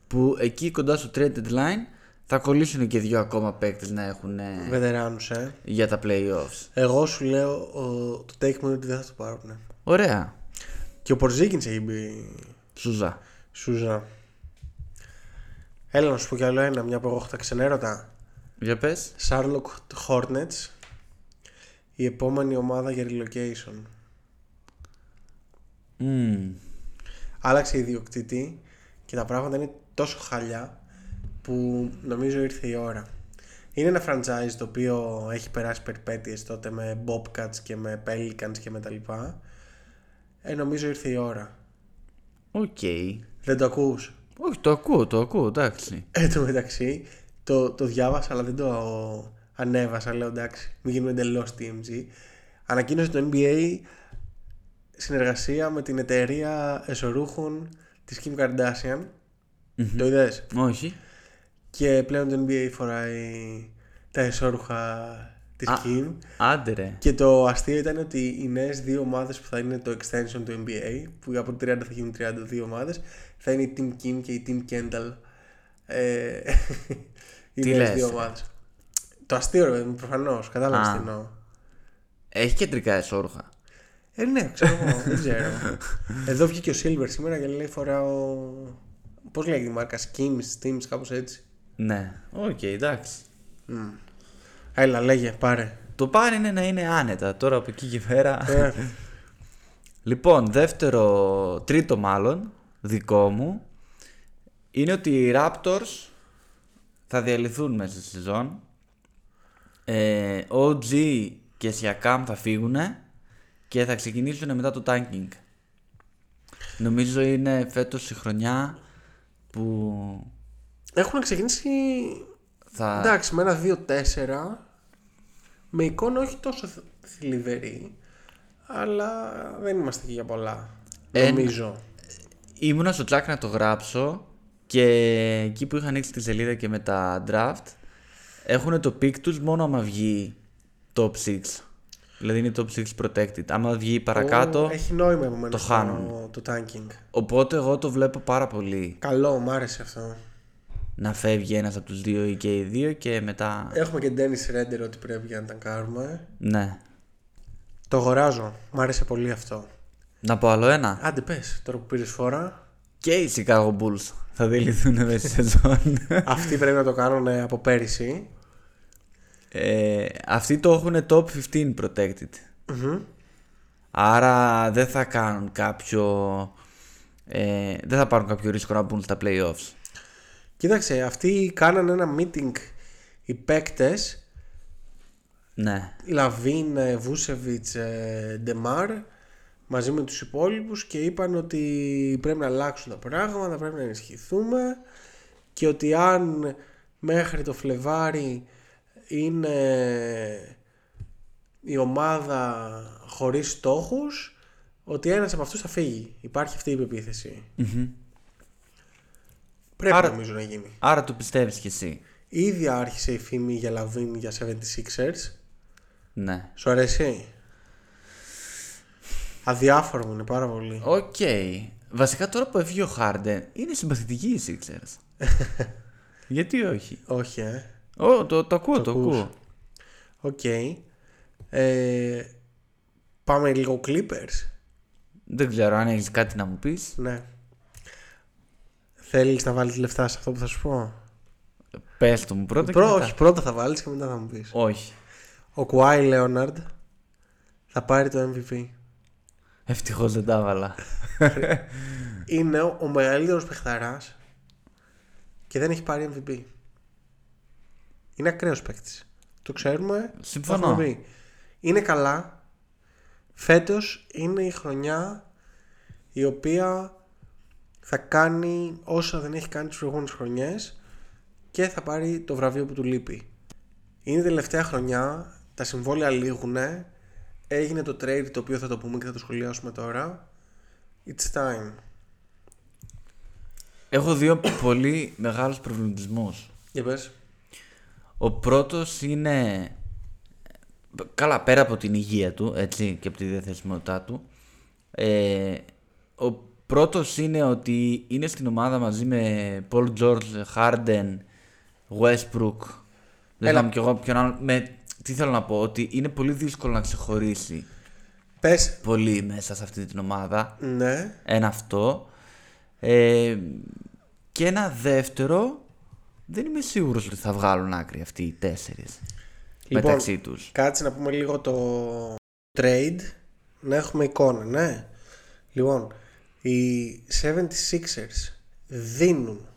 που εκεί κοντά στο trade deadline θα κολλήσουν και δύο ακόμα παίκτες να έχουν ε, Βετεράνους, ε. για τα playoffs. Εγώ σου λέω, ο, το take μου είναι ότι δεν θα το πάρουν. Ωραία. Και ο Πορζίκινς έχει μπει Σουζά. Σούζα. Έλα να σου πω κι άλλο ένα, μια που εγώ έχω τα ξενέρωτα. Για πες. Charlotte Hornets, η επόμενη ομάδα για relocation. Μμμ. Άλλαξε ιδιοκτήτη και τα πράγματα είναι τόσο χάλια που νομίζω ήρθε η ώρα. Είναι ένα franchise το οποίο έχει περάσει περιπέτειες τότε με Bobcats και με Pelicans και με τα λοιπά. Ε, νομίζω ήρθε η ώρα. Οκ. Δεν το ακούς; Όχι, το ακούω, το ακούω, εντάξει. Εν τω μεταξύ, το, το διάβασα αλλά δεν το ανέβασα. Λέω εντάξει, μην γίνουμε εντελώς TMG. Ανακοίνωσε το NBA συνεργασία με την εταιρεία εσωρούχων της Kim Kardashian. Το είδες; Όχι. Και πλέον το NBA φοράει τα εσώρουχα της Α. Kim. Άντε ρε. Και το αστείο ήταν ότι οι νέες δύο ομάδες που θα είναι το extension του NBA, που από 30 θα γίνουν 32 ομάδες, θα είναι η Team Kim και η Team Kendall. Ε, οι Τι νέες λες, δύο ε; ομάδες. Το αστείο, ρε παιδί μου, προφανώς. Κατάλαβες Α. τι εννοώ. Έχει κεντρικά εσώρουχα. Ε, ναι, ξέρω εγώ, δεν ξέρω. Εδώ βγήκε ο Silver σήμερα και λέει φοράω. Πώς λέγεται η μάρκα, Skims, Teams, κάπως έτσι. Ναι. Οκ, εντάξει. Έλα, λέγε, πάρε. Το πάρει είναι να είναι άνετα. Τώρα από εκεί και πέρα. Ε, Λοιπόν, δεύτερο, τρίτο μάλλον, δικό μου, είναι ότι οι Raptors θα διαλυθούν μέσα στη σεζόν. Ε, OG και Siakam θα φύγουν και θα ξεκινήσουν μετά το tanking. Νομίζω είναι φέτος η χρονιά που Έχουν ξεκινήσει. θα... Εντάξει, με ένα 2-4. Με εικόνα όχι τόσο θ- θλιβερή. Αλλά δεν είμαστε και για πολλά. Ένα- Νομίζω. Ήμουνα στο τσάκ να το γράψω και εκεί που είχα ανοίξει τη σελίδα και με τα draft έχουν το pick τους μόνο άμα βγει top 6. Δηλαδή είναι top 6 protected. Άμα βγει παρακάτω, Ω, Έχει νόημα επομένως το χάνουν. Το, το tanking. οπότε εγώ το βλέπω πάρα πολύ. Καλό, μ' άρεσε αυτό. Να φεύγει ένας από τους δύο ή και οι δύο και μετά... Έχουμε και Dennis Redder ότι πρέπει για να τα κάνουμε. Ναι. Το αγοράζω. Μ' άρεσε πολύ αυτό. Να πω άλλο ένα. Άντε πες, τώρα που πήρες φορά. Και οι Chicago Bulls θα δηληθούν μέσα στη σεζόν. Αυτοί πρέπει να το κάνουν από πέρυσι. Ε, αυτοί το έχουν top 15 protected. Άρα δεν θα κάνουν κάποιο. Ε, δεν θα πάρουν κάποιο ρίσκο να μπουν στα playoffs. Κοίταξε, αυτοί κάνανε ένα meeting οι παίκτες Ναι. Λαβίν, ε, Βούσεβιτς, ε, Ντεμάρ μαζί με τους υπόλοιπους και είπαν ότι πρέπει να αλλάξουν τα πράγματα, πρέπει να ενισχυθούμε και ότι αν μέχρι το Φλεβάρι είναι η ομάδα χωρίς στόχους ότι ένας από αυτούς θα φύγει. Υπάρχει αυτή η πεποίθηση. Πρέπει Άρα- νομίζω να γίνει. Άρα το πιστεύεις κι εσύ. Ήδη άρχισε η φήμη για Λαβίν για 76ers. Ναι. Σου αρέσει; Αδιάφορο μου είναι πάρα πολύ. Οκ. Βασικά τώρα που έφυγε ο Harden είναι συμπαθητικοί οι Sixers. Γιατί όχι; Όχι, ε. Ω, το, το ακούω, το, ακούς. ακούω. Οκ. Ε, πάμε λίγο Clippers. Δεν ξέρω αν έχεις κάτι να μου πεις. Ναι. Θέλεις να βάλεις λεφτά σε αυτό που θα σου πω; Πες το μου πρώτα και Πρό, μετά. όχι, πρώτα θα βάλεις και μετά θα μου πεις. Όχι. Ο Καουάι Λέοναρντ θα πάρει το MVP. Ευτυχώς δεν τα έβαλα. Είναι ο, ο μεγαλύτερος παιχταράς και δεν έχει πάρει MVP. Είναι ακραίος παίκτης. Το ξέρουμε. το Συμφωνώ. έχουμε πει. Είναι καλά. Φέτος είναι η χρονιά η οποία θα κάνει όσα δεν έχει κάνει τις προηγούμενες χρονιές και θα πάρει το βραβείο που του λείπει. Είναι η τελευταία χρονιά, τα συμβόλαια λήγουνε, έγινε το trade το οποίο θα το πούμε και θα το σχολιάσουμε τώρα. It's time. Έχω δύο πολύ μεγάλους προβληματισμούς. Για πες. Ο πρώτος είναι καλά πέρα από την υγεία του έτσι και από τη διαθεσιμότητά του ε, ο πρώτος είναι ότι είναι στην ομάδα μαζί με Paul George, Harden, Westbrook δεν Έλα. θυμάμαι κι εγώ ποιον άλλο με, τι θέλω να πω ότι είναι πολύ δύσκολο να ξεχωρίσει Πες. πολύ μέσα σε αυτή την ομάδα Ναι. ένα αυτό ε, και ένα δεύτερο δεν είμαι σίγουρος ότι θα βγάλουν άκρη αυτοί οι τέσσερις μεταξύ τους. Λοιπόν, Κάτσε να πούμε λίγο το trade. Να έχουμε εικόνα, ναι. Λοιπόν, οι 76ers δίνουν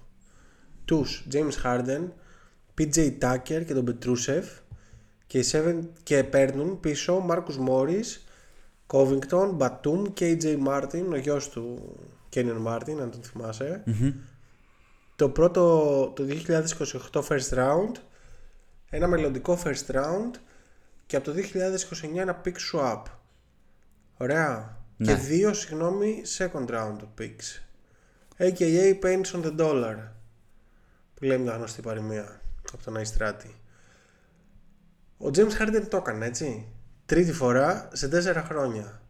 τους James Harden, PJ Tucker και τον Petrusev και, οι 7, και παίρνουν πίσω Marcus Morris, Covington, Batum, KJ Martin, ο γιος του Kenyon Martin, αν τον θυμασαι Το πρώτο, το 2028 first round, ένα μελλοντικό first round και από το 2029 ένα pick swap. Ωραία. Ναι. Και δύο, συγγνώμη, second round picks. AKA paints on the dollar. Που λέμε μια γνωστή παροιμία από τον Αϊστράτη. Ο James Harden το έκανε έτσι. Τρίτη φορά σε τέσσερα χρόνια.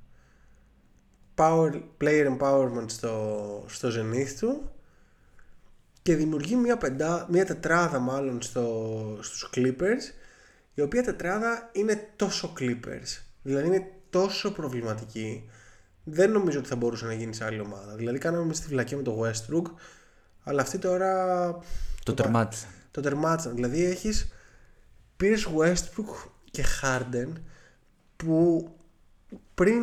Power, player empowerment στο, στο Zenith του και δημιουργεί μια, πεντά, μια τετράδα μάλλον στο, στους Clippers η οποία τετράδα είναι τόσο Clippers δηλαδή είναι τόσο προβληματική δεν νομίζω ότι θα μπορούσε να γίνει σε άλλη ομάδα δηλαδή κάναμε εμείς τη φυλακή με το Westbrook αλλά αυτή τώρα Το τερμάτισε. το τερμάτισαν δηλαδή έχεις πήρες Westbrook και Harden που πριν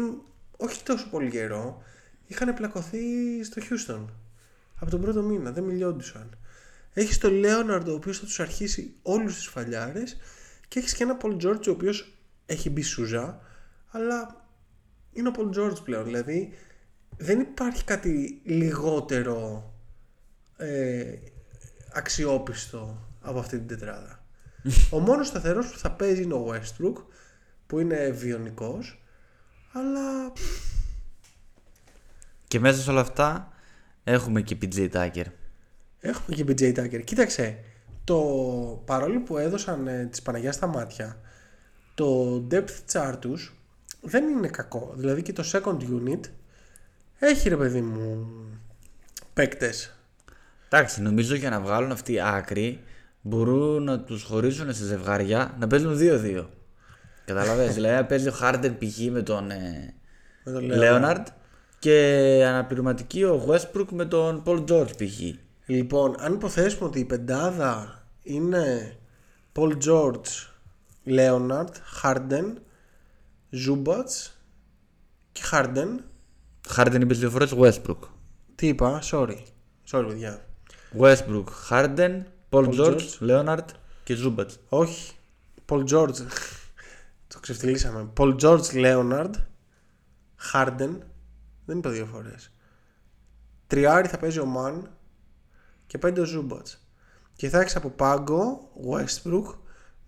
όχι τόσο πολύ καιρό, είχαν πλακωθεί στο Houston. Από τον πρώτο μήνα, δεν μιλιόντουσαν. Έχεις τον Λέοναρντ, ο οποίος θα τους αρχίσει όλους του φαλιάρες, και έχεις και ένα Πολ Τζόρτζ, ο οποίος έχει μπει σούζα, αλλά είναι ο Πολ Τζόρτζ πλέον. Δηλαδή δεν υπάρχει κάτι λιγότερο ε, αξιόπιστο από αυτή την τετράδα. ο μόνος σταθερός που θα παίζει είναι ο Westbrook που είναι βιονικός αλλά Και μέσα σε όλα αυτά έχουμε και PJ Tucker. έχουμε και BJ Tucker. Κοίταξε, το παρόλο που έδωσαν ε, τις Παναγιάς στα μάτια το depth chart τους δεν είναι κακό. Δηλαδή και το second unit έχει ρε παιδί μου παίκτες Εντάξει, νομίζω για να βγάλουν αυτή άκρη μπορούν να τους χωρίσουν σε ζευγάρια να παίζουν 2-2. Καταλαβαίνεις, δηλαδή να παίζει ο Harden π.χ. με τον ε, με τον Leonard και αναπληρωματική ο Westbrook με τον Paul George π.χ. Λοιπόν, αν υποθέσουμε ότι η πεντάδα είναι Paul George, Leonard, Harden, Ζούμπατς και Χάρντεν. Χάρντεν είπες δύο φορές, Westbrook. Τι είπα, sorry. Sorry, παιδιά. Westbrook, Χάρντεν, Πολ Τζόρτζ, Λέοναρντ και Ζούμπατς. Όχι. Πολ Τζόρτζ. Το ξεφτυλίσαμε. Πολ Τζόρτζ, Λέοναρντ, Χάρντεν. Δεν είπα δύο φορές. Τριάρι θα παίζει ο Μαν και πέντε ο Ζούμπατς. Και θα έχεις από πάγκο Westbrook,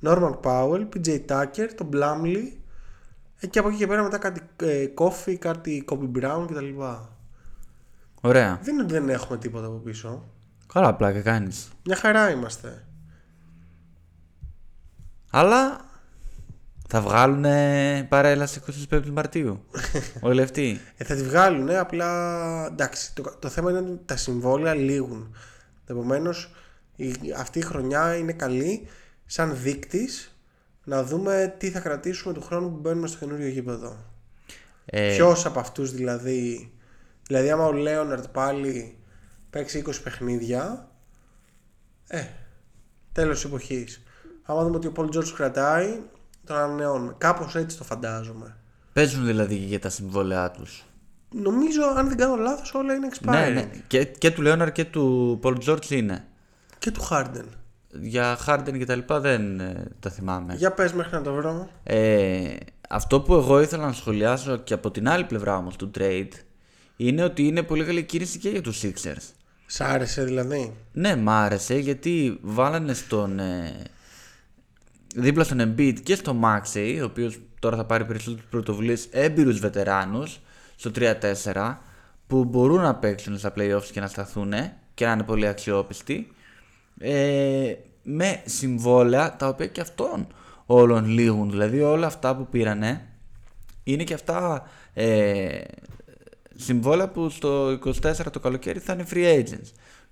Norman Powell, PJ Tucker, τον και από εκεί και πέρα μετά κάτι ε, Coffee, κάτι Kobe Brown κτλ. Ωραία. Δεν είναι ότι δεν έχουμε τίποτα από πίσω. Καλά πλάκα κάνεις. Μια χαρά είμαστε. Αλλά θα βγάλουν παρέλαση 25 Μαρτίου. Όλοι αυτοί. Ε, θα τη βγάλουν, απλά εντάξει. Το, το θέμα είναι ότι τα συμβόλαια λήγουν. Επομένως, αυτή η χρονιά είναι καλή σαν δείκτης να δούμε τι θα κρατήσουμε του χρόνου που μπαίνουμε στο καινούριο γήπεδο. Ε, Ποιος από αυτούς δηλαδή. Δηλαδή, άμα ο Λέοναρτ πάλι παίξει 20 παιχνίδια. Ε, τέλος τη εποχής. Άμα δούμε ότι ο Πολ Τζόρτζ κρατάει, τον ανανεώνουμε. Κάπως έτσι το φαντάζομαι. Παίζουν δηλαδή και για τα συμβόλαιά τους. Νομίζω, αν δεν κάνω λάθος, όλα είναι expiring. Ναι, ναι. Και, και του Λέοναρ και του Paul George είναι. Και του Harden. Για Harden και τα λοιπά δεν ε, τα θυμάμαι. Για πες μέχρι να το βρω. Ε, αυτό που εγώ ήθελα να σχολιάσω και από την άλλη πλευρά όμως του trade είναι ότι είναι πολύ καλή κίνηση και για τους Sixers. Σ' άρεσε δηλαδή; Ναι, μ' άρεσε γιατί βάλανε στον. Ε, δίπλα στον Embiid και στο Maxey, ο οποίος τώρα θα πάρει περισσότερες πρωτοβουλίες έμπειρους βετεράνους στο 3-4 που μπορούν να παίξουν στα playoffs και να σταθούν και να είναι πολύ αξιόπιστοι ε, με συμβόλαια τα οποία και αυτών όλων λήγουν. Δηλαδή όλα αυτά που πήρανε είναι και αυτά ε, συμβόλαια που στο 24 το καλοκαίρι θα είναι free agents.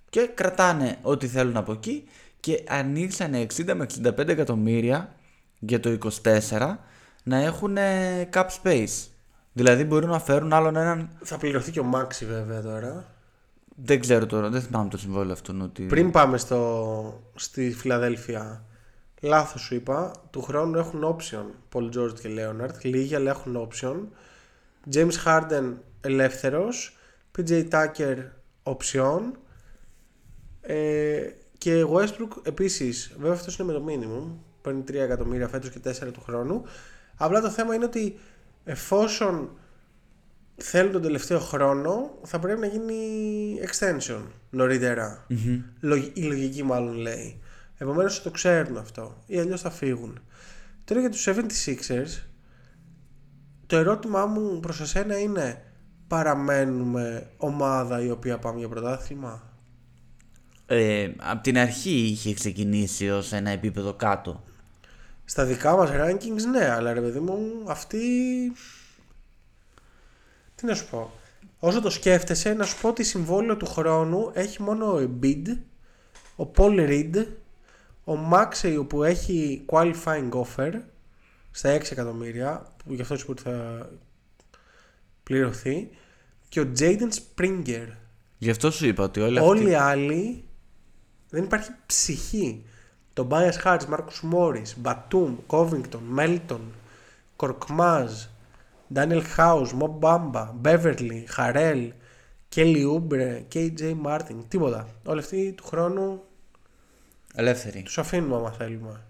Και κρατάνε ό,τι θέλουν από εκεί και ανοίξανε 60 με 65 εκατομμύρια για το 24 να έχουν ε, cap space. Δηλαδή μπορούν να φέρουν άλλον έναν. Θα πληρωθεί και ο Μάξι βέβαια τώρα. Δεν ξέρω τώρα, δεν θυμάμαι το συμβόλαιο αυτόν. Ότι... Πριν πάμε στο, στη Φιλαδέλφια, λάθος σου είπα, του χρόνου έχουν option Paul George και Leonard, λίγοι αλλά έχουν option. James Harden ελεύθερος, PJ Tucker option ε, και Westbrook επίσης, βέβαια αυτός είναι με το minimum, παίρνει 3 εκατομμύρια φέτος και 4 του χρόνου. Απλά το θέμα είναι ότι εφόσον θέλουν τον τελευταίο χρόνο θα πρέπει να γίνει extension νωρίτερα. Λογ- η λογική μάλλον λέει. Επομένως θα το ξέρουν αυτό ή αλλιώς θα φύγουν. Τώρα για τους 76ers το ερώτημά μου προς εσένα είναι παραμένουμε ομάδα η οποία πάμε για πρωτάθλημα; Ε, από την αρχή είχε ξεκινήσει ως ένα επίπεδο κάτω. Στα δικά μας rankings ναι, αλλά ρε παιδί μου αυτοί... Τι να σου πω. Όσο το σκέφτεσαι να σου πω ότι συμβόλαιο του χρόνου έχει μόνο ο Embiid, ο Paul Reed, ο Maxey που έχει qualifying offer στα 6 εκατομμύρια που γι' αυτό σου πω ότι θα πληρωθεί και ο Jaden Springer. Γι' αυτό σου είπα ότι όλοι αυτοί... Όλοι οι άλλοι δεν υπάρχει ψυχή. Το Bias Harris, Marcus Morris, Batum, Covington, Melton, Korkmaz, Daniel House, Mob Bamba, Beverly, Harrell, Kelly Oubre, KJ Martin. Τίποτα. Όλοι αυτοί του χρόνου Ελεύθερη. τους αφήνουμε άμα θέλουμε.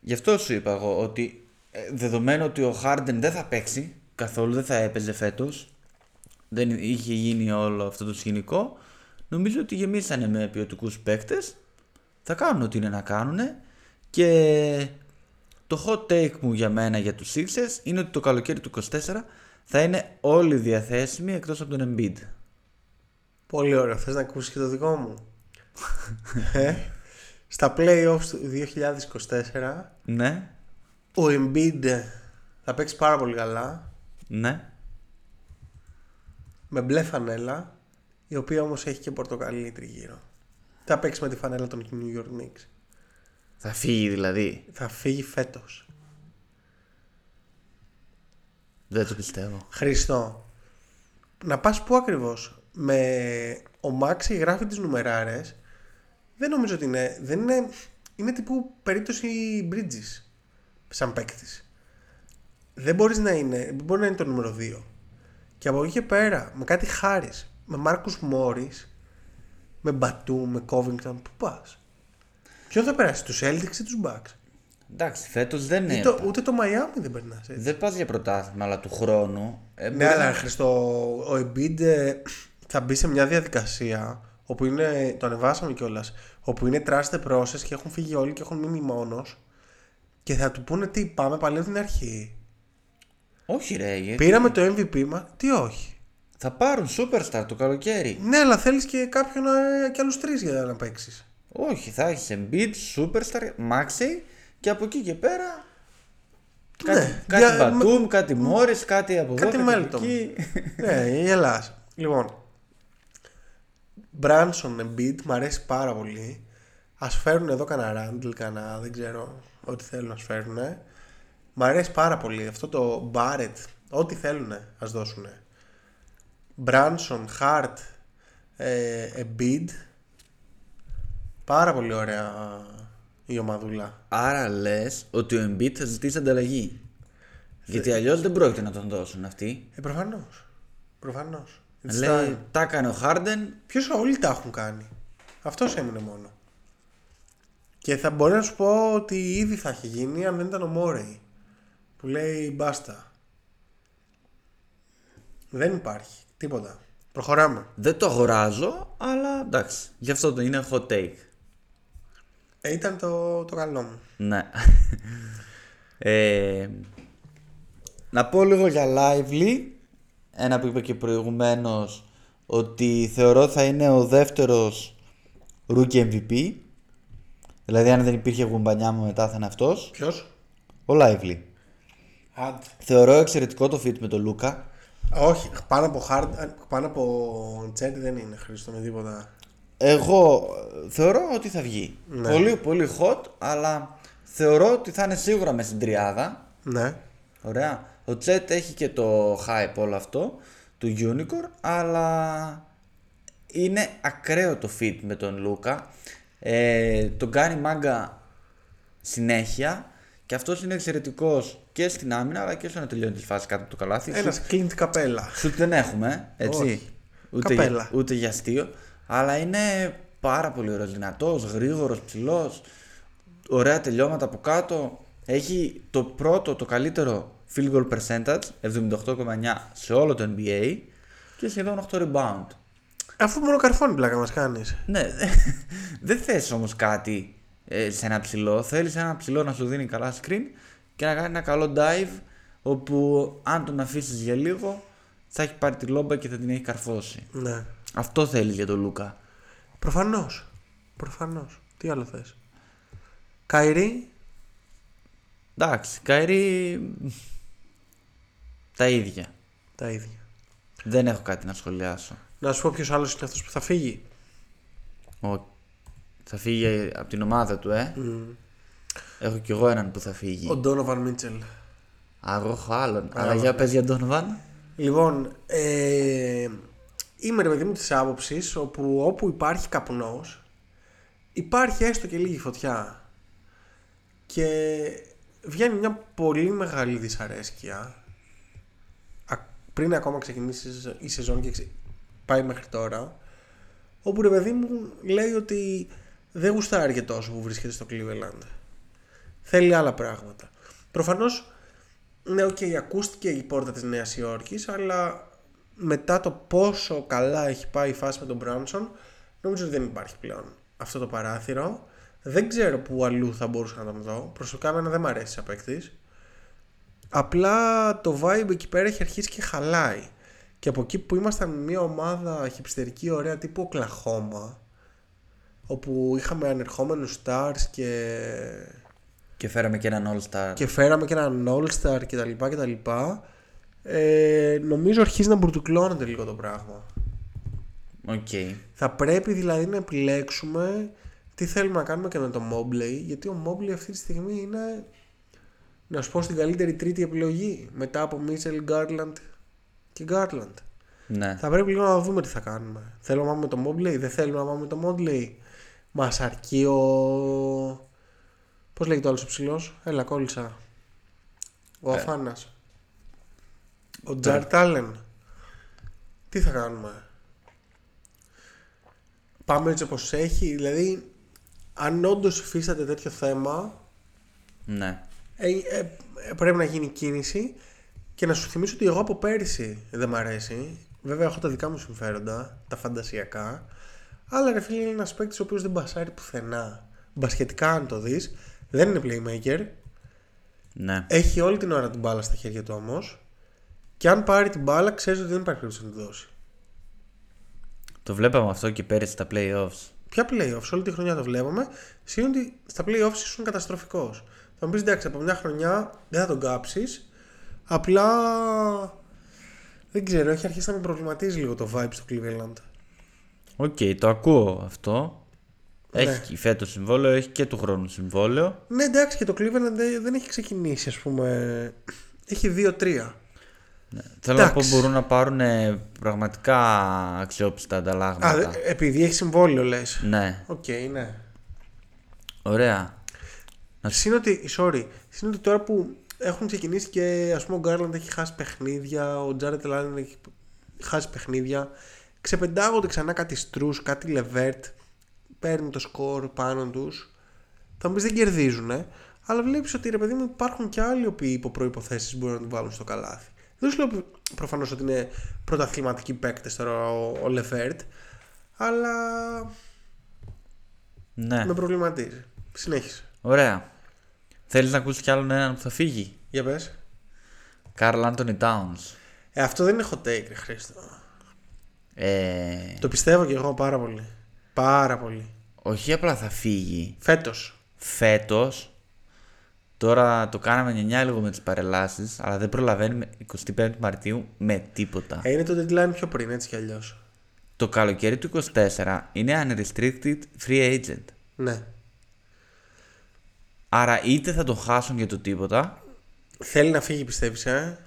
Γι' αυτό σου είπα εγώ ότι ε, δεδομένου ότι ο Χάρντεν δεν θα παίξει καθόλου, δεν θα έπαιζε φέτος, δεν είχε γίνει όλο αυτό το σκηνικό, νομίζω ότι γεμίσανε με ποιοτικούς παίκτες. Θα κάνουν ό,τι είναι να κάνουν και το hot take μου για μένα για τους Sixers είναι ότι το καλοκαίρι του 24 θα είναι όλοι διαθέσιμοι εκτός από τον Embiid. Πολύ ωραίο. Θες να ακούσεις και το δικό μου; ε, στα playoffs του 2024 Ναι, ο Embiid θα παίξει πάρα πολύ καλά ναι. με μπλε φανέλα η οποία όμως έχει και πορτοκαλί τριγύρω. Θα παίξει με τη φανέλα των New York Knicks. Θα φύγει δηλαδή. Θα φύγει φέτος. Δεν το πιστεύω. Χριστό. Να πας πού ακριβώς; Με ο Μάξι γράφει τις νουμεράρες. Δεν νομίζω ότι είναι... Δεν είναι... Είναι τύπου περίπτωση Bridges. Σαν παίκτης. Δεν μπορείς να είναι... Δεν μπορεί να είναι το νούμερο 2. Και από εκεί και πέρα, με κάτι χάρης, με Μάρκους Μόρις, με Μπατού, με Covington, πού πας. Ποιο θα περάσει, τους Celtics ή τους Bucks; Εντάξει, φέτος δεν Ή είναι. το- ούτε το Miami δεν περνάς έτσι. Δεν πας για πρωτάθλημα, αλλά του χρόνου. ε, Ναι, μπορεί αλλά να- Χριστό, ο Embiid ε, θα μπει σε μια διαδικασία όπου είναι, το ανεβάσαμε κιόλας, όπου είναι trust the process και έχουν φύγει όλοι και έχουν μείνει μόνος. Και θα του πούνε τι, πάμε πάλι από την αρχή. Όχι, ρε. γιατί Πήραμε το MVP μα, τι όχι. Θα πάρουν superstar το καλοκαίρι. Ναι, αλλά θέλεις και κάποιον ε, και άλλους τρεις για να παίξεις. Όχι, θα έχεις Embiid, superstar, Maxi και από εκεί και πέρα. Κάτι, Ναι, κάτι για- Batum, κάτι Morris, κάτι από εδώ, Κάτι από Melton. εκεί. ναι, γελάς. Λοιπόν, Branson Embiid μ' αρέσει πάρα πολύ. Α φέρουν εδώ κανένα Randall, κανένα δεν ξέρω, ό,τι θέλουν να σου φέρουν. Μ' αρέσει πάρα πολύ αυτό το Barrett, ό,τι θέλουν ας δώσουν. Branson, Hart, ε, Embiid. Πάρα πολύ ωραία η ομαδούλα. Άρα λες ότι ο Embiid θα ζητήσει ανταλλαγή. Γιατί αλλιώς δεν πρόκειται να τον δώσουν αυτοί. Ε, προφανώς. Προφανώς. It's Λέει, time. τα έκανε ο Harden, Ποιος όλοι τα έχουν κάνει. Αυτός έμεινε μόνο. Και θα μπορεί να σου πω ότι ήδη θα έχει γίνει αν δεν ήταν ο Μόρεϊ. Που λέει μπάστα. Δεν υπάρχει. Τίποτα. Προχωράμε. δεν το αγοράζω, αλλά εντάξει. Γι' αυτό το είναι hot take. Ε, ήταν το, το καλό μου. Ναι. ε, να πω λίγο για Lively. Ένα που είπα και προηγουμένως ότι θεωρώ θα είναι ο δεύτερος rookie MVP. Δηλαδή αν δεν υπήρχε γουμπανιά μου μετά θα είναι αυτός. Ποιος; Ο Lively. Αντ. Θεωρώ εξαιρετικό το fit με τον Λούκα. Όχι, πάνω από hard, πάνω από τσέντι δεν είναι χρήστο με τίποτα. Εγώ ε, θεωρώ ότι θα βγει. Ναι. Πολύ πολύ hot, αλλά θεωρώ ότι θα είναι σίγουρα μες στην τριάδα. Ναι. Ωραία. Ο Τσέτ έχει και το hype όλο αυτό του Unicorn, αλλά είναι ακραίο το fit με τον Λούκα. Ε, τον κάνει μάγκα συνέχεια και αυτός είναι εξαιρετικός και στην άμυνα αλλά και στο να τελειώνει τη φάση κάτω από το καλάθι. Ένας κλείνει την καπέλα. Σουτ δεν έχουμε, έτσι. Όχι. Ούτε, Καπέλα. για, ούτε για αστείο. Αλλά είναι πάρα πολύ ωραίος, δυνατός, γρήγορος, ψηλός. Ωραία τελειώματα από κάτω. Έχει το πρώτο, το καλύτερο field goal percentage, 78,9 σε όλο το NBA και σχεδόν 8 rebound. Αφού μόνο καρφώνει πλάκα μας κάνεις. Ναι, δεν θες όμως κάτι ε, σε ένα ψηλό. Θέλεις ένα ψηλό να σου δίνει καλά screen και να κάνει ένα καλό dive όπου αν τον αφήσεις για λίγο θα έχει πάρει τη λόμπα και θα την έχει καρφώσει. Ναι. Αυτό θέλεις για τον Λούκα. Προφανώς. Προφανώς. Τι άλλο θες. Καϊρή. Εντάξει, Καϊρή τα ίδια. Τα ίδια. Δεν έχω κάτι να σχολιάσω. Να σου πω ποιος άλλος είναι αυτός που θα φύγει. Ο... Θα φύγει από την ομάδα του, ε. Έχω κι εγώ έναν που θα φύγει. Ο Ντόνοβαν Μίτσελ. Α, εγώ έχω άλλον. Αλλά για πες για τον Βαν. Λοιπόν, ε, είμαι ρε παιδί μου της άποψης όπου όπου υπάρχει καπνός υπάρχει έστω και λίγη φωτιά και βγαίνει μια πολύ μεγάλη δυσαρέσκεια πριν ακόμα ξεκινήσει η σεζόν και ξε- πάει μέχρι τώρα. Όπου ρε παιδί μου λέει ότι δεν γουστάρει και τόσο που βρίσκεται στο Cleveland. Θέλει άλλα πράγματα. Προφανώς, ναι, οκ, ακούστηκε η πόρτα της Νέας Υόρκης, αλλά μετά το πόσο καλά έχει πάει η φάση με τον Μπράνσον, νομίζω ότι δεν υπάρχει πλέον αυτό το παράθυρο. Δεν ξέρω που αλλού θα μπορούσα να τον δω. Προσωπικά εμένα δεν μου αρέσει σαν παίκτης. Απλά το vibe εκεί πέρα έχει αρχίσει και χαλάει. Και από εκεί που ήμασταν μια ομάδα χιπστερική ωραία τύπου Οκλαχώμα, όπου είχαμε ανερχόμενους stars και, Και φέραμε και έναν All-Star. και φέραμε και έναν all-star κτλ. κτλ ε, νομίζω αρχίζει να μπουρτουκλώνεται λίγο το πράγμα. Οκ. Θα πρέπει δηλαδή να επιλέξουμε τι θέλουμε να κάνουμε και με το Mobley, γιατί ο Mobley αυτή τη στιγμή είναι, να σου πω, στην καλύτερη τρίτη επιλογή μετά από Mitchell, Garland και Garland. Ναι. Θα πρέπει λίγο να δούμε τι θα κάνουμε. Θέλουμε να πάμε με το Mobley, δεν θέλουμε να πάμε με το Mobley. Μας αρκεί ο. Πώς λέγεται ο άλλος ο ψηλός, Έλα, κόλλησα. Ο Ε. Αφάνας. Ο Τζαρ Τάλεν. Τι θα κάνουμε; Πάμε έτσι όπως έχει, δηλαδή αν όντως υφίσταται τέτοιο θέμα Ναι. ε, ε, ε, πρέπει να γίνει κίνηση και να σου θυμίσω ότι εγώ από πέρυσι δεν μ' αρέσει. Βέβαια έχω τα δικά μου συμφέροντα, τα φαντασιακά. Αλλά ρε φίλε είναι ένας παίκτης ο οποίος δεν μπασάρει πουθενά. Μπασχετικά αν το δεις, δεν είναι playmaker. Ναι. Έχει όλη την ώρα την μπάλα στα χέρια του όμως. Και αν πάρει την μπάλα ξέρεις ότι δεν υπάρχει περίπτωση να τη δώσει. Το βλέπαμε αυτό και πέρυσι στα playoffs. Ποια playoffs, όλη τη χρονιά το βλέπαμε. Σημαίνει ότι στα playoffs ήσουν καταστροφικός. Θα μου πεις εντάξει, από μια χρονιά δεν θα τον κάψεις. Απλά δεν ξέρω, έχει αρχίσει να με προβληματίζει λίγο το vibe στο Cleveland. Οκ, το ακούω αυτό. Ναι. Έχει φέτος συμβόλαιο, έχει και του χρόνου συμβόλαιο. Ναι, εντάξει, και το Cleveland δεν δεν έχει ξεκινήσει, ας πούμε. Έχει 2-3. Θέλω να πω Εντάξει. μπορούν να πάρουν ε, πραγματικά αξιόπιστα ανταλλάγματα. Α, δε- επειδή έχει συμβόλαιο, λες. Ναι, Οκ, ναι. ωραία. Συν ότι, sorry, συν ότι τώρα που έχουν ξεκινήσει και ας πούμε ο Γκάρλαντ έχει χάσει παιχνίδια, ο Τζάρετ Άλεν έχει χάσει παιχνίδια, ξεπετάγονται ξανά κάτι Στρούς, κάτι Λεβέρτ, παίρνουν το σκορ πάνω τους. Θα μου πεις δεν κερδίζουν, αλλά βλέπεις ότι ρε παιδί μου υπάρχουν και άλλοι οποίοι υπό προϋποθέσεις μπορούν να την βάλουν στο καλάθι. Δεν σου λέω προφανώς ότι είναι πρωταθληματικοί παίκτες τώρα ο, ο Λεβέρτ, αλλά Ναι, με προβληματίζει. Συνέχισε. ωραία. Θέλεις να ακούσεις κι άλλον έναν που θα φύγει; Για πες. Καρλ Άντωνι Towns. Ε, αυτό δεν είναι hot take, ρε Χρήστο. Ε, Το πιστεύω και εγώ πάρα πολύ. Πάρα πολύ. όχι απλά θα φύγει. Φέτος. Φέτος, τώρα το κάναμε νιανιά λίγο με τις παρελάσεις, αλλά δεν προλαβαίνουμε 25 Μαρτίου με τίποτα. Ε, είναι το deadline πιο πριν, έτσι κι αλλιώς. Το καλοκαίρι του 24 είναι unrestricted free agent. Ναι. Άρα είτε θα τον χάσουν για το τίποτα, Θέλει να φύγει, πιστεύεις, ε;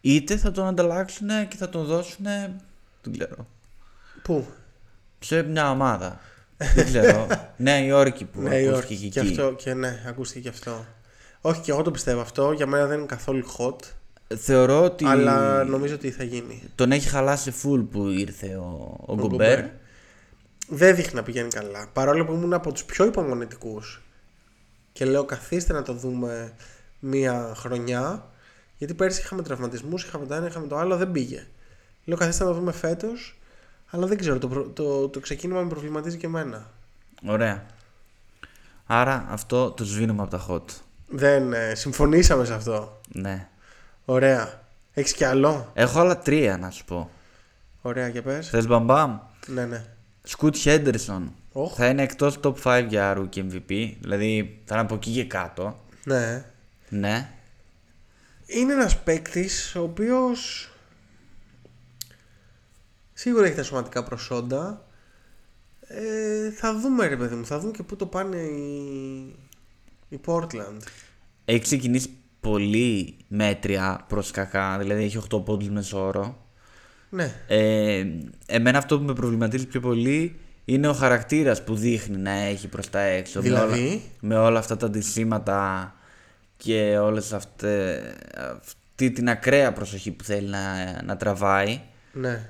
είτε θα τον ανταλλάξουν και θα τον δώσουν. Δεν ξέρω. Πού; Σε μια ομάδα. δεν ξέρω. Νέα Υόρκη που Ναι, ακούστηκε Υόρκη. και Και εκεί. αυτό, και ναι, ακούστηκε και αυτό. Όχι, και εγώ το πιστεύω αυτό. Για μένα δεν είναι καθόλου hot. Θεωρώ ότι Αλλά νομίζω ότι θα γίνει. τον έχει χαλάσει full που ήρθε ο, ο, Γκομπέρ. Γκομπέρ. Δεν δείχνει να πηγαίνει καλά. Παρόλο που ήμουν από τους πιο υπομονετικούς. Και λέω καθίστε να το δούμε μία χρονιά. Γιατί πέρσι είχαμε τραυματισμούς, είχαμε το ένα, είχαμε το άλλο, δεν πήγε. Λέω καθίστε να το δούμε φέτος. Αλλά δεν ξέρω, το, προ- το, το ξεκίνημα με προβληματίζει και εμένα. Ωραία. Άρα αυτό το σβήνουμε από τα hot. Δεν ε, συμφωνήσαμε σε αυτό. Ναι. Ωραία. Έχεις κι άλλο; Έχω άλλα τρία να σου πω. Ωραία, και πες. Θες μπαμπάμ. Ναι, ναι. Σκουτ Χέντερσον. Οχ. Θα είναι εκτός top 5 για rookie MVP. Δηλαδή θα είναι από εκεί και κάτω. Ναι. Ναι. Είναι ένας παίκτης ο οποίος σίγουρα έχει τα σωματικά προσόντα. Ε, θα δούμε ρε παιδί μου, θα δούμε και πού το πάνε οι, οι Portland. Έχει ξεκινήσει πολύ μέτρια προς κακά. Δηλαδή έχει 8 πόντους μέσο όρο. Ναι, Ε, εμένα αυτό που με προβληματίζει πιο πολύ είναι ο χαρακτήρας που δείχνει να έχει προς τα έξω. Με Δηλαδή; όλα, με όλα αυτά τα ντυσίματα και όλες αυτές, τη, την ακραία προσοχή που θέλει να, να τραβάει. Ναι.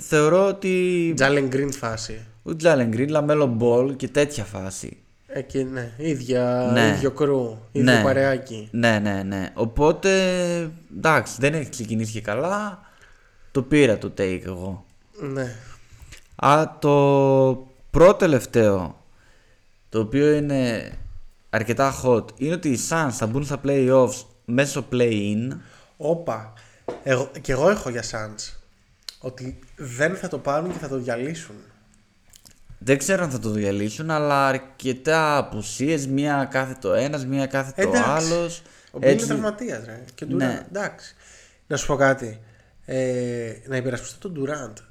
Θεωρώ ότι Τζάλεν Γκριν φάση. ο Τζάλεν Γκριν, Λαμέλο Μπολ και τέτοια φάση. Εκεί ναι. Ίδια, Ναι. ίδιο κρού. Ίδιο Ναι. παρεάκι. Ναι, ναι, ναι. Οπότε εντάξει, δεν έχει ξεκινήσει και καλά. Το πήρα το take εγώ. Ναι. Α, το πρώτο τελευταίο, το οποίο είναι αρκετά hot, είναι ότι οι Suns θα μπουν στα playoffs μέσω play-in. Όπα. Εγώ, και εγώ έχω για Suns. Ότι δεν θα το πάρουν και θα το διαλύσουν. Δεν ξέρω αν θα το διαλύσουν, αλλά αρκετά απουσίες, μία κάθε το ένας, μία κάθε το Εντάξει. άλλος. Ο Μπίλ είναι τραυματίας, ρε. Και Durant. Ναι. Εντάξει. Να σου πω κάτι. Ε, να υπερασπιστώ τον Durant.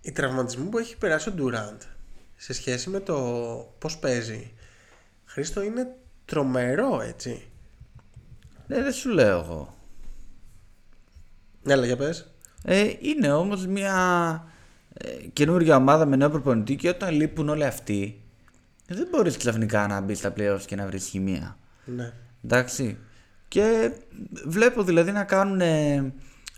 Οι τραυματισμοί που έχει περάσει ο Durant σε σχέση με το πώς παίζει. Χρήστο είναι τρομερό, έτσι. Ναι, δεν σου λέω εγώ. Έλα, για πες. Ε, είναι όμως μια ε, καινούργια ομάδα με νέο προπονητή και όταν λείπουν όλοι αυτοί, δεν μπορείς ξαφνικά να μπεις στα playoffs και να βρεις χημεία. Ναι. Εντάξει. Και βλέπω δηλαδή να κάνουν ε,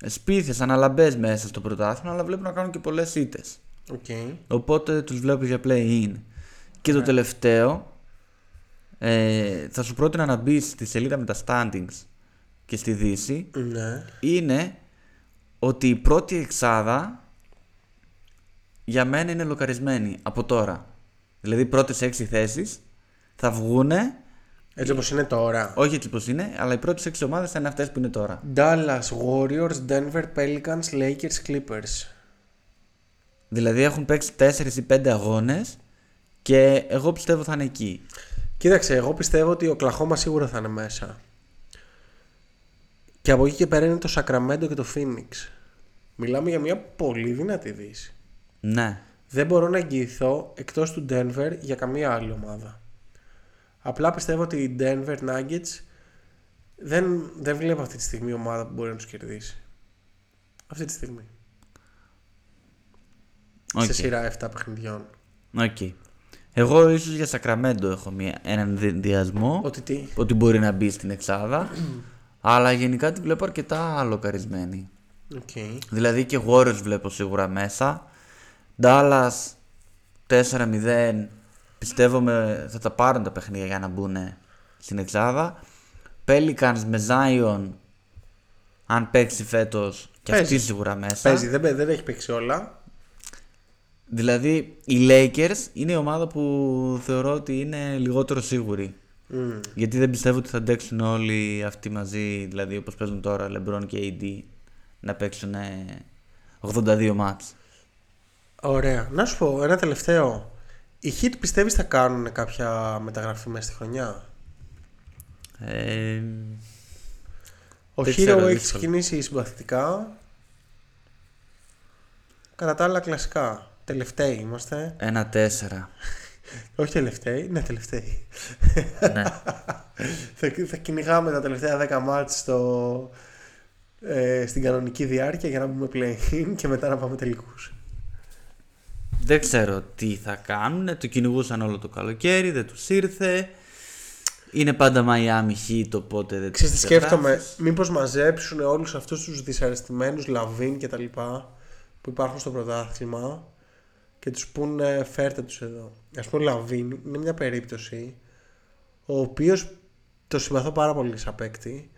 σπίθες, αναλαμπές μέσα στο πρωτάθλημα, αλλά βλέπω να κάνουν και πολλές ήττες. Οκ. Οπότε τους βλέπω για play-in. Και το τελευταίο, ε, θα σου πρότεινα να μπεις στη σελίδα με τα standings και στη Δύση, Ναι. είναι ότι η πρώτη εξάδα για μένα είναι λοκαρισμένη από τώρα. Δηλαδή οι πρώτες έξι θέσεις θα βγούνε, Έτσι όπως είναι τώρα. όχι έτσι πως είναι, αλλά οι πρώτες έξι ομάδες θα είναι αυτές που είναι τώρα. Dallas, Warriors, Denver, Pelicans, Lakers, Clippers. Δηλαδή έχουν παίξει 4 ή 5 αγώνες και εγώ πιστεύω θα είναι εκεί. Κοίταξε, εγώ πιστεύω ότι ο Κλαχώμα σίγουρα θα είναι μέσα. Και από εκεί και πέρα είναι το Sacramento και το Phoenix. Μιλάμε για μια πολύ δυνατή δύση. Ναι. Δεν μπορώ να εγγυηθώ εκτός του Denver για καμία άλλη ομάδα. Απλά πιστεύω ότι οι Denver Nuggets δεν, δεν βλέπω αυτή τη στιγμή ομάδα που μπορεί να τους κερδίσει. Αυτή τη στιγμή. Οκ. Σε σειρά 7 παιχνιδιών. Οκ. Εγώ ίσως για Σακραμέντο έχω μια, έναν ενδοιασμό Ότι τι; ότι μπορεί να μπει στην εξάδα. αλλά γενικά τη βλέπω αρκετά λοκαρισμένη. Okay. Δηλαδή και Warriors βλέπω σίγουρα μέσα. Dallas 4-0 πιστεύω με, θα τα πάρουν τα παιχνίδια για να μπουν στην εξάδα. Pelicans με Zion αν παίξει φέτος και Παίζεις. αυτή σίγουρα μέσα. Παίζει, δεν, παί- δεν έχει παίξει όλα. Δηλαδή οι Lakers είναι η ομάδα που θεωρώ ότι είναι λιγότερο σίγουρη. Μμ. Γιατί δεν πιστεύω ότι θα αντέξουν όλοι αυτοί μαζί, δηλαδή όπως παίζουν τώρα LeBron και AD, να παίξουν ε, 82 μάτς. Ωραία. Να σου πω ένα τελευταίο. Οι Heat πιστεύεις θα κάνουν κάποια μεταγραφή μέσα στη χρονιά; Ε, Ο Δεν Hero ξέρω, έχει δύσκολο. ξεκινήσει συμπαθητικά. Κατά τα άλλα κλασικά. Τελευταίοι είμαστε. ένα τέσσερα. Όχι τελευταίοι, ναι τελευταίοι. ναι. θα, θα κυνηγάμε τα τελευταία 10 μάτς στο, ε, στην κανονική διάρκεια για να μπούμε play-in και μετά να πάμε τελικούς. Δεν ξέρω τι θα κάνουν. Το κυνηγούσαν όλο το καλοκαίρι, δεν τους ήρθε. Είναι πάντα Miami Heat, οπότε δεν Ξέρεις τι τους σκέφτομαι, ξεγράφεις. μήπως μαζέψουν όλους αυτούς τους δυσαρεστημένους Λαβίν και τα λοιπά που υπάρχουν στο πρωτάθλημα και τους πούνε φέρτε τους εδώ. Ας πούμε ο Λαβίν είναι μια περίπτωση ο οποίος τον συμπαθώ πάρα πολύ σαν παίκτη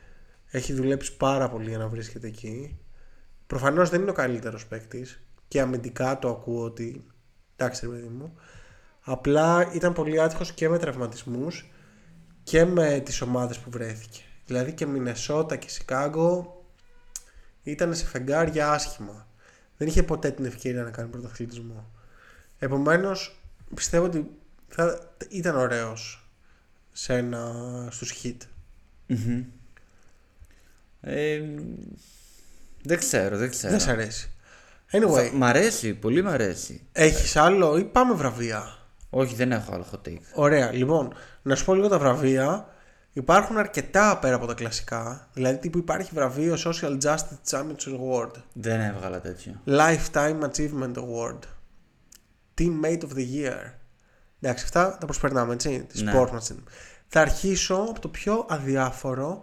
έχει δουλέψει πάρα πολύ για να βρίσκεται εκεί προφανώς δεν είναι ο καλύτερος παίκτης και αμυντικά το ακούω ότι εντάξει ρε παιδί μου απλά ήταν πολύ άτυχος και με τραυματισμούς και με τις ομάδες που βρέθηκε. Δηλαδή και Μινεσότα και Σικάγκο ήταν σε φεγγάρια άσχημα. Δεν είχε ποτέ την ευκαιρία να κάνει πρωταθλητισμό. Επομένως πιστεύω ότι θα ήταν ωραίος σε ένα, στους hit. Μμμ. Ε, δεν ξέρω, δεν ξέρω. Δεν σ' αρέσει. Anyway, Μ' αρέσει, πολύ μ' αρέσει. έχεις άλλο ή πάμε βραβεία. Όχι, δεν έχω άλλο hot take. Ωραία, λοιπόν, να σου πω λίγο τα βραβεία. Υπάρχουν αρκετά πέρα από τα κλασικά. Δηλαδή, τύπου υπάρχει βραβείο Social Justice Championship Award. Δεν έβγαλα τέτοιο. Lifetime Achievement Award. Teammate of the Year. Εντάξει, αυτά τα προσπερνάμε, έτσι. Τη Ναι. Sportsmanship. Θα αρχίσω από το πιο αδιάφορο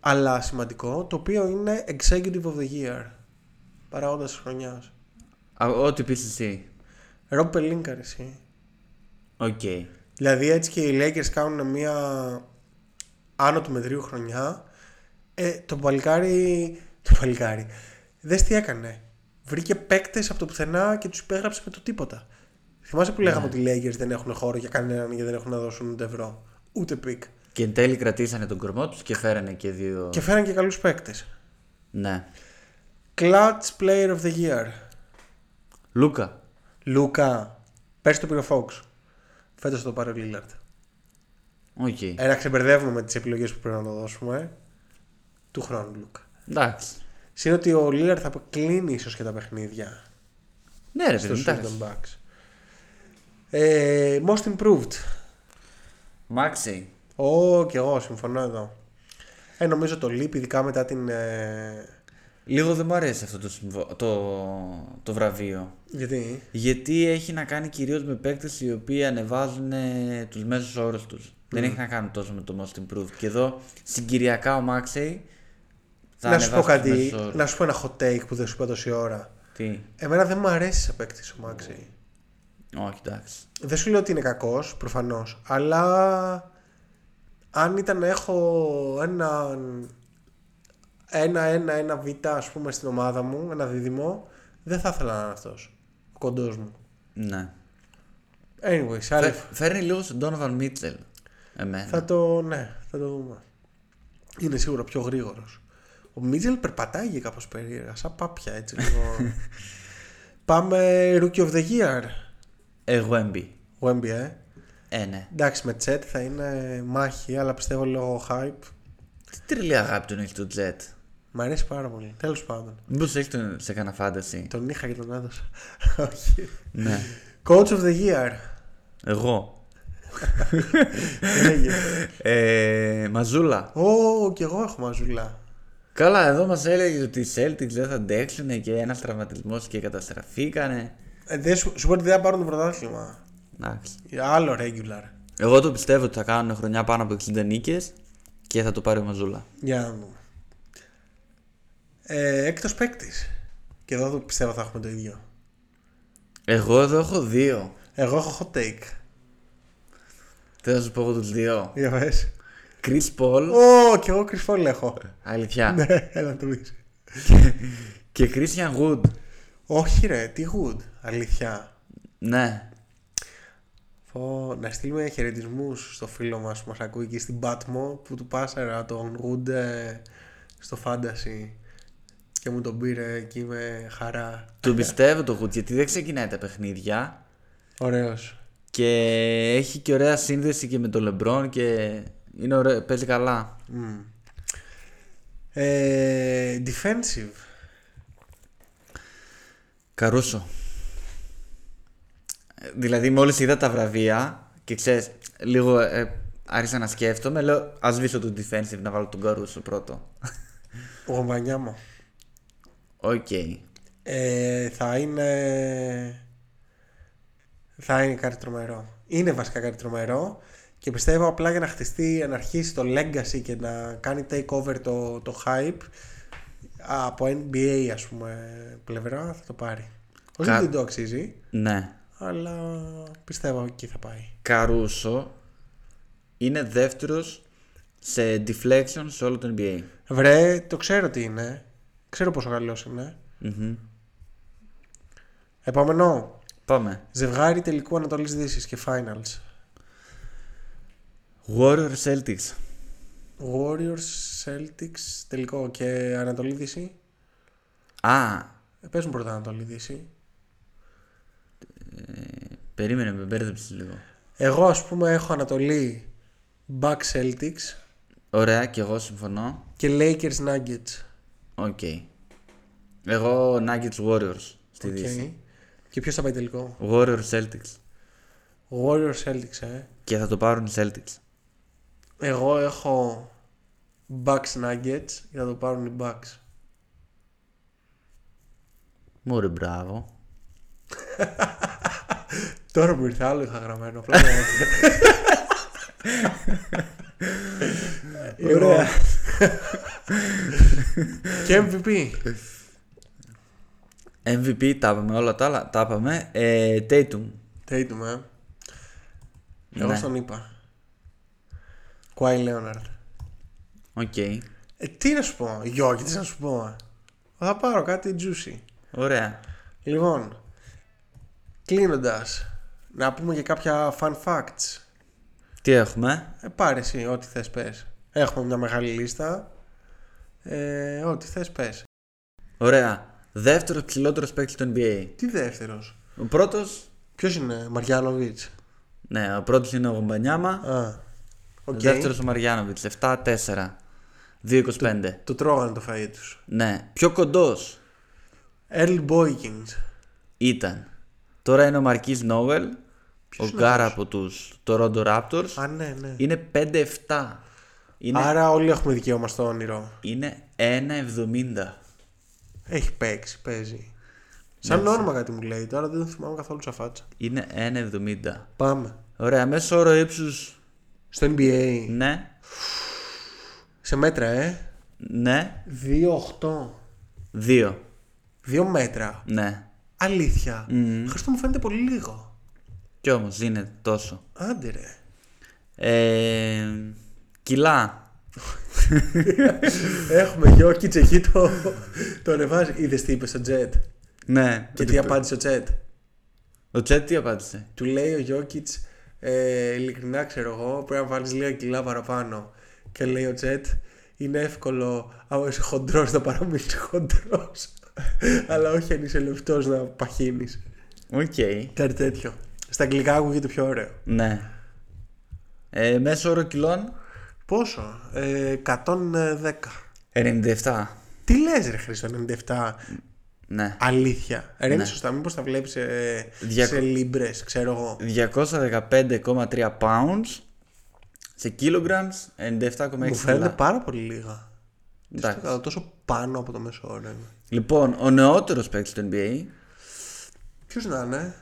αλλά σημαντικό, το οποίο είναι Executive of the Year. Παράγοντας της χρονιάς. Α, Ό,τι πεις εσύ. Ρομπ Πελίνκα, ρε, εσύ. Οκ. Δηλαδή έτσι και οι Lakers κάνουν μια άνω του μετρίου χρονιά. Ε, το παλικάρι. Το παλικάρι. Δες τι έκανε. Βρήκε παίκτες από το πουθενά και τους υπέγραψε με το τίποτα. Θυμάσαι που λέγαμε ότι οι Lakers δεν έχουν χώρο για κανέναν γιατί δεν έχουν να δώσουν ούτε ευρώ. Ούτε pick. Και εν τέλει κρατήσανε τον κορμό τους και φέρανε και δύο... Και φέραν και καλούς παίκτες. Ναι. Clutch Player of the Year. Λούκα. Λούκα. Πέρσι το πήρε ο Fox. Φέτος το πάρει ο Lillard. OK. Ε, να ξεμπερδεύουμε με τις επιλογές που πρέπει να το δώσουμε. Του χρόνου Λούκα. Εντάξει. Συν ότι ο Lillard θα κλείνει ίσως και τα παιχνίδια Ναι ρε στο παιδί, shoot εντάξει. των Bucks. Ε, most improved. Μάξι. Ω, και εγώ συμφωνώ εδώ. Ε, νομίζω το λείπει, ειδικά μετά την. Ε... Λίγο δεν μου αρέσει αυτό το, συμβο- το, το βραβείο. Γιατί; Γιατί έχει να κάνει κυρίως με παίκτες οι οποίοι ανεβάζουν ε, τους μέσους όρους τους. Δεν έχει να κάνει τόσο με το Most Improved. Και εδώ συγκυριακά ο Μάξεϊ θα να σου πω ανεβάσει τους κάτι, μέσους όρους. να σου πω ένα hot take που δεν σου είπα τόση ώρα. Τι; Εμένα δεν μου αρέσει σε παίκτης ο Μάξι. Όχι εντάξει. Δεν σου λέω ότι είναι κακός, προφανώς. Αλλά αν ήταν να έχω ένα, ένα, ένα, ένα β ας πούμε στην ομάδα μου, ένα δίδυμο, δεν θα ήθελα να είναι αυτός. Ο κοντός μου. Ναι. Anyways, άλλη... Φε- Φέρνει λίγο στον Donovan Mitchell. Εμένα. θα το, ναι, θα το δούμε. Είναι σίγουρα πιο γρήγορος. Ο Μίτζελ περπατάει κάπως περίεργα, σαν πάπια έτσι λίγο. Πάμε Rookie of the Year. Εγώ έμπει. Ο NBA. ε. Ε, ναι. Εντάξει, με Τσέτ θα είναι μάχη, αλλά πιστεύω λόγω hype. Τι τρελή αγάπη τον έχει το Jet. Μ' αρέσει πάρα πολύ. Τέλος πάντων. Μήπως έχει τον σε κανένα φάνταση. Τον είχα και τον έδωσα. Όχι. ναι. Coach of the year. Εγώ. Λέγε. Ε, μαζούλα. Ω, κι εγώ έχω μαζουλά. Καλά, εδώ μας έλεγε ότι οι Celtics δεν θα αντέξουν και ένας τραυματισμός και καταστραφήκανε. Ε, δεν σου, σου πω ότι δεν θα πάρουν το πρωτάθλημα. Εντάξει. Άλλο regular. Εγώ το πιστεύω ότι θα κάνουν χρονιά πάνω από 60 νίκες και θα το πάρει ο Μαζούλα. Για να δούμε. Ε, Έκτος παίκτης. Και εδώ το πιστεύω θα έχουμε το ίδιο. Εγώ εδώ έχω δύο. Εγώ έχω hot take. Θέλω να σου πω εγώ τους δύο; Για πες. Chris Paul, Ω, κι εγώ Chris Paul έχω. αλήθεια. Ναι, έλα να το πεις. και Christian Wood. Όχι ρε, τι good. Αλήθεια. Ναι. Πω, να στείλουμε χαιρετισμούς στο φίλο μας που μας ακούει και στην Πάτμο που του πάσαρα τον Wood ε, στο Fantasy και μου τον πήρε εκεί με χαρά. Τον πιστεύω το Wood γιατί δεν ξεκινάει τα παιχνίδια Ωραίος. και έχει και ωραία σύνδεση και με τον LeBron και είναι ωραίο, παίζει καλά. Ε, defensive. Καρούσο. Ε, Δηλαδή μόλις είδα τα βραβεία και ξέρεις λίγο ε, άρχισα να σκέφτομαι λέω ας σβήσω το defensive να βάλω τον Καρούσο πρώτο. Ο Μπανιάμο. Οκ. Ε, θα είναι. Θα είναι κάτι τρομερό. Είναι βασικά κάτι τρομερό και πιστεύω απλά για να χτιστεί, να αρχίσει το legacy και να κάνει take over το, το hype από NBA ας πούμε πλευρά θα το πάρει. Όχι Κα- ότι δεν το αξίζει, Ναι. αλλά πιστεύω εκεί θα πάει. Καρούσο είναι δεύτερος σε deflection σε όλο το NBA. Βρε, το ξέρω τι είναι. Ξέρω πόσο καλός είναι. Μμμ. Επόμενο. Πάμε. Ζευγάρι τελικού Ανατολής Δύσης και Finals. Warrior Celtics. Warriors, Celtics, τελικό και Ανατολή Δύση. Α, Ε, Παίζουν πρώτα Ανατολή Δύση. περίμενε με μπέρδεψες λίγο. Εγώ ας πούμε έχω Ανατολή Bucks Celtics Ωραία και εγώ συμφωνώ. και Lakers Nuggets. OK. Εγώ Nuggets Warriors στη Οκ. Δύση. Και ποιος θα πάει τελικό; Warrior Celtics. Warriors Celtics, ε. Και θα το πάρουν οι Celtics. Εγώ έχω Bucks Nuggets και θα το πάρουν οι Bucks. Μωρέ μπράβο. Τώρα που ήρθε άλλο είχα γραμμένο. απλά δεν έφυγε. Ωραία. Και MVP. MVP τα είπαμε, όλα τα άλλα τα είπαμε. Ε, Tatum. Tatum, ε. Εγώ Ναι. στον είπα. Kawhi Leonard. OK. Ε, τι να σου πω, Γιώργη, τι να σου πω. Θα πάρω κάτι juicy. Ωραία. Λοιπόν, κλείνοντας, να πούμε και κάποια fun facts. Τι έχουμε; Ε, πάρε εσύ, ό,τι θες πες. Έχουμε μια μεγάλη λίστα. Ε, ό,τι θες πες. Ωραία. Δεύτερος ψηλότερος παίκτης του NBA. Τι δεύτερος; Ο πρώτος. Ποιος είναι, Μαριάνοβιτς. Ναι, ο πρώτος είναι ο Γουεμπανιάμα. Α, Ο οκ. δεύτερος ο Μαριάνοβιτς. 7-4. 2-25. Το τρώγανε το φαΐ τους. Ναι. Πιο κοντός Earl Boykins. ήταν. Τώρα είναι ο Μαρκή Νόβελ. Ο είναι Γκάρα αυτός; από τους Toronto Raptors. Α, ναι, ναι. Είναι 5-7. Είναι, Άρα όλοι έχουμε δικαίωμα στο όνειρο. είναι 1-70. Έχει παίξει, παίζει. Σαν όνομα κάτι μου λέει, τώρα δεν θυμάμαι καθόλου σαν φάτσα. Είναι 1,70. Πάμε. Ωραία, μέσο όρο ύψους. Στο NBA. Ναι, Σε μέτρα, ε. ναι, 2-8. 2. 2 μέτρα. Ναι. Αλήθεια. Χριστό μου φαίνεται πολύ λίγο. Κι όμως είναι τόσο. Άντε ρε. Ε, κιλά. Έχουμε Γιώκητς εκεί το, το ρεβάζει. Είδες τι είπε στο Jet. Ναι. Και ότι τι π- απάντησε ο Jet. Ο Τσέτ τι απάντησε; Του λέει ο Γιώκητς ε, ειλικρινά ξέρω εγώ πρέπει να βάλεις λίγα κιλά παραπάνω. Και λέει ο Chet είναι εύκολο άμα είσαι χοντρός να παραμείνεις χοντρός. Αλλά όχι αν είσαι λεπτός να παχύνεις. Οκ. Κάτι τέτοιο. Στα αγγλικά ακούγεται πιο ωραίο. Ναι. Ε, μέσο όρο κιλών; Πόσο; Ε, 110. 97. Τι λες ρε Χρήστο 97 Ναι. Αλήθεια. Ρε είναι Ναι. σωστά, μήπως τα βλέπεις σε, Διακο- σε λίμπρες, ξέρω εγώ. 215,3 pounds σε kilograms 97,6 Μου φαίνεται κιλά. πάρα πολύ λίγα. Εντάξει. Στο- Τόσο πάνω από το μέσο όρο είναι. Λοιπόν, ο νεότερος παίκτης του NBA, Ποιος να είναι,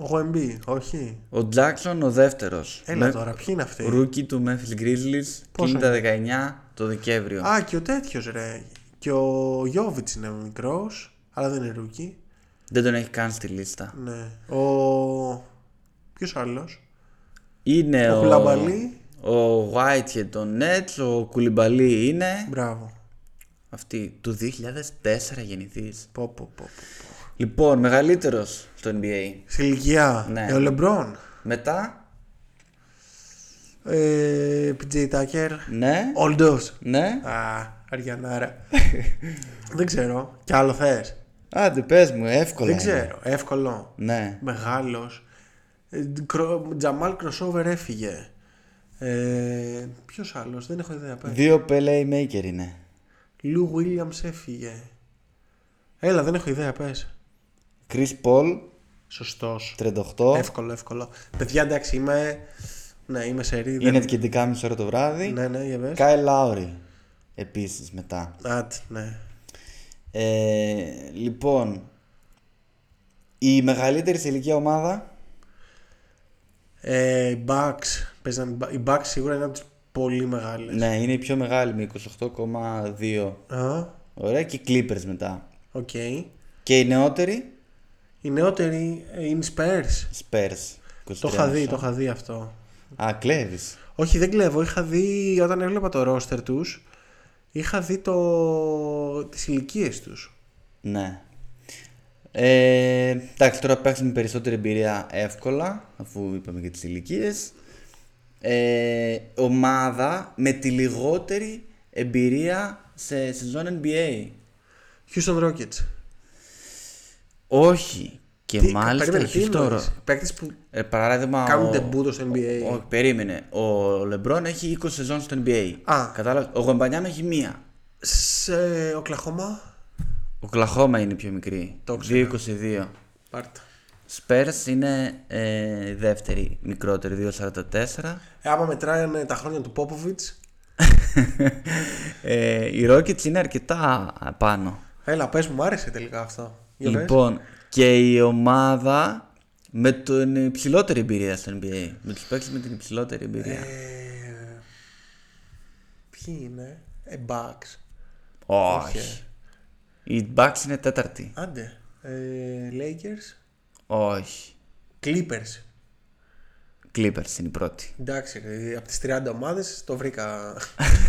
ο Wemby, όχι. ο Jackson ο δεύτερος. Έλα τώρα, ποιοι είναι αυτοί; Rookie του Memphis Grizzlies, Πόσο κλείνει τα 19 το Δεκέμβριο. Α, και ο τέτοιος ρε. Και ο Γιόβιτς είναι μικρός, αλλά δεν είναι rookie. Δεν τον έχει καν στη λίστα. Ναι. Ο... Ποιος άλλος; Είναι Ο ο, Κουλαμπαλί. ο Whitehead των Nets, ο Κουλιμπαλί είναι. Μπράβο. Αυτή του 2004 γεννηθής. Πω, πω, πω, πω. Λοιπόν, μεγαλύτερος στο NBA. Σε ηλικία. Ναι. Ε, ο Λεμπρόν. Μετά, Ε, PJ Tucker. ναι, Όλντος. ναι. Α, Αριανάρα. δεν ξέρω. Κι άλλο θες; Άντε πες μου, εύκολα Δεν είναι. ξέρω. Εύκολο. Ναι. Μεγάλος. Ε, κρο- Τζαμάλ Κροσόβερ έφυγε. Ε, ποιος άλλος, δεν έχω ιδέα. πες. Δύο playmaker είναι. Λου Williams έφυγε. Έλα, δεν έχω ιδέα, πες. Chris Paul, Σωστός. 38. Εύκολο, εύκολο. Παιδιά, εντάξει, είμαι... Ναι, είμαι σε ρί. Είναι και 11.30 ώρα το βράδυ. Ναι, ναι, για πες. Kyle Lowry. Επίσης μετά. Άτ, ναι. Ε, λοιπόν, η μεγαλύτερη σε ηλικία ομάδα; Ε, οι Bucks, παίζαν, οι Bucks σίγουρα είναι από τις πολύ μεγάλες. Ναι, είναι η πιο μεγάλη με 28,2. Α, Ωραία, και οι Clippers μετά. οκ. Και η νεότερη, Η νεότερη ε, είναι οι Spurs. Spurs. Το 23 είχα δει, μισό. το είχα δει αυτό. Α, κλέβεις. Όχι, δεν κλέβω. Είχα δει όταν έβλεπα το ρόστερ τους. Είχα δει το... τις ηλικίες τους. Ναι. Ε, εντάξει, τώρα παίξουμε περισσότερη εμπειρία εύκολα, αφού είπαμε και τις ηλικίες. Ε, ομάδα με τη λιγότερη εμπειρία σε σεζόν NBA. Houston Rockets. Όχι. Και Τι- μάλιστα περίμενε, τι Houston εννοείς; Ro- Παίκτες που Ε, παράδειγμα. κάνουν ο- τεμπούτο στο NBA. Όχι, περίμενε. Ο Λεμπρόν έχει 20 σεζόν στο NBA. Α. Κατάλαβες; Ο Γομπανιάμ έχει μία. Σε Οκλαχώμα; Ο Κλαχώμα είναι πιο μικρή. Το ξέρω. 2-22. Πάρτα. Spurs είναι ε, δεύτερη, μικρότερη, 2,44. Ε, άμα μετράνε τα χρόνια του Πόποβιτς. Ε, οι Rockets είναι αρκετά πάνω. Έλα, πες μου, μου άρεσε τελικά αυτό. Για πες. Λοιπόν, και η ομάδα με την υψηλότερη εμπειρία στο NBA. Με τους παίκτες με την υψηλότερη εμπειρία. Ε, ποιοι είναι; Ε, Bucks. Όχι. Οι Bucks είναι τέταρτη. Άντε. Ε, Lakers. Όχι. Clippers. Clippers είναι η πρώτη. Εντάξει, ρε, από τις 30 ομάδες το βρήκα.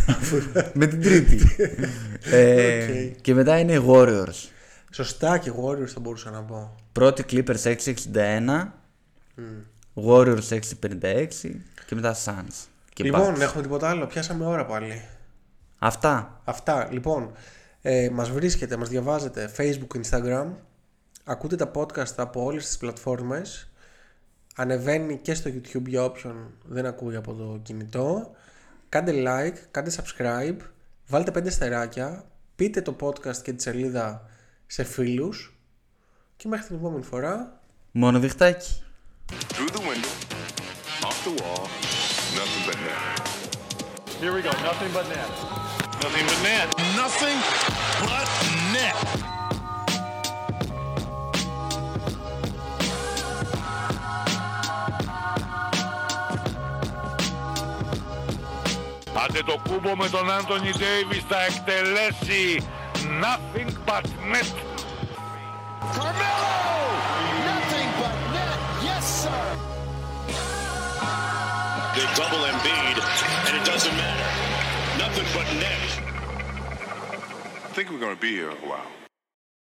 Με την τρίτη. ε, Οκ. Και μετά είναι οι Warriors. Σωστά και Warriors θα μπορούσα να πω. Πρώτη Clippers 661. Warriors 656. Και μετά Suns. Και λοιπόν, Bucks. έχουμε τίποτα άλλο; Πιάσαμε ώρα πάλι. Αυτά. Αυτά. Λοιπόν, ε, μας βρίσκετε, μας διαβάζετε Facebook, Instagram. Ακούτε τα podcast από όλες τις πλατφόρμες. Ανεβαίνει και στο YouTube για όποιον δεν ακούει από το κινητό. Κάντε like, κάντε subscribe, βάλτε πέντε στεράκια, πείτε το podcast και τη σελίδα σε φίλους και μέχρι την επόμενη φορά Μόνο διχτάκι. Through the window, off the wall, nothing but net. Here we go. Nothing but net. Nothing but net. Nothing but net. Άντε το κούμπο με τον Άντωνι Ντέιβις θα εκτελέσει nothing but net. Carmelo! Nothing but net. Yes, sir. They double Embiid, and it doesn't matter. Nothing but net. I think we're going to be here a while.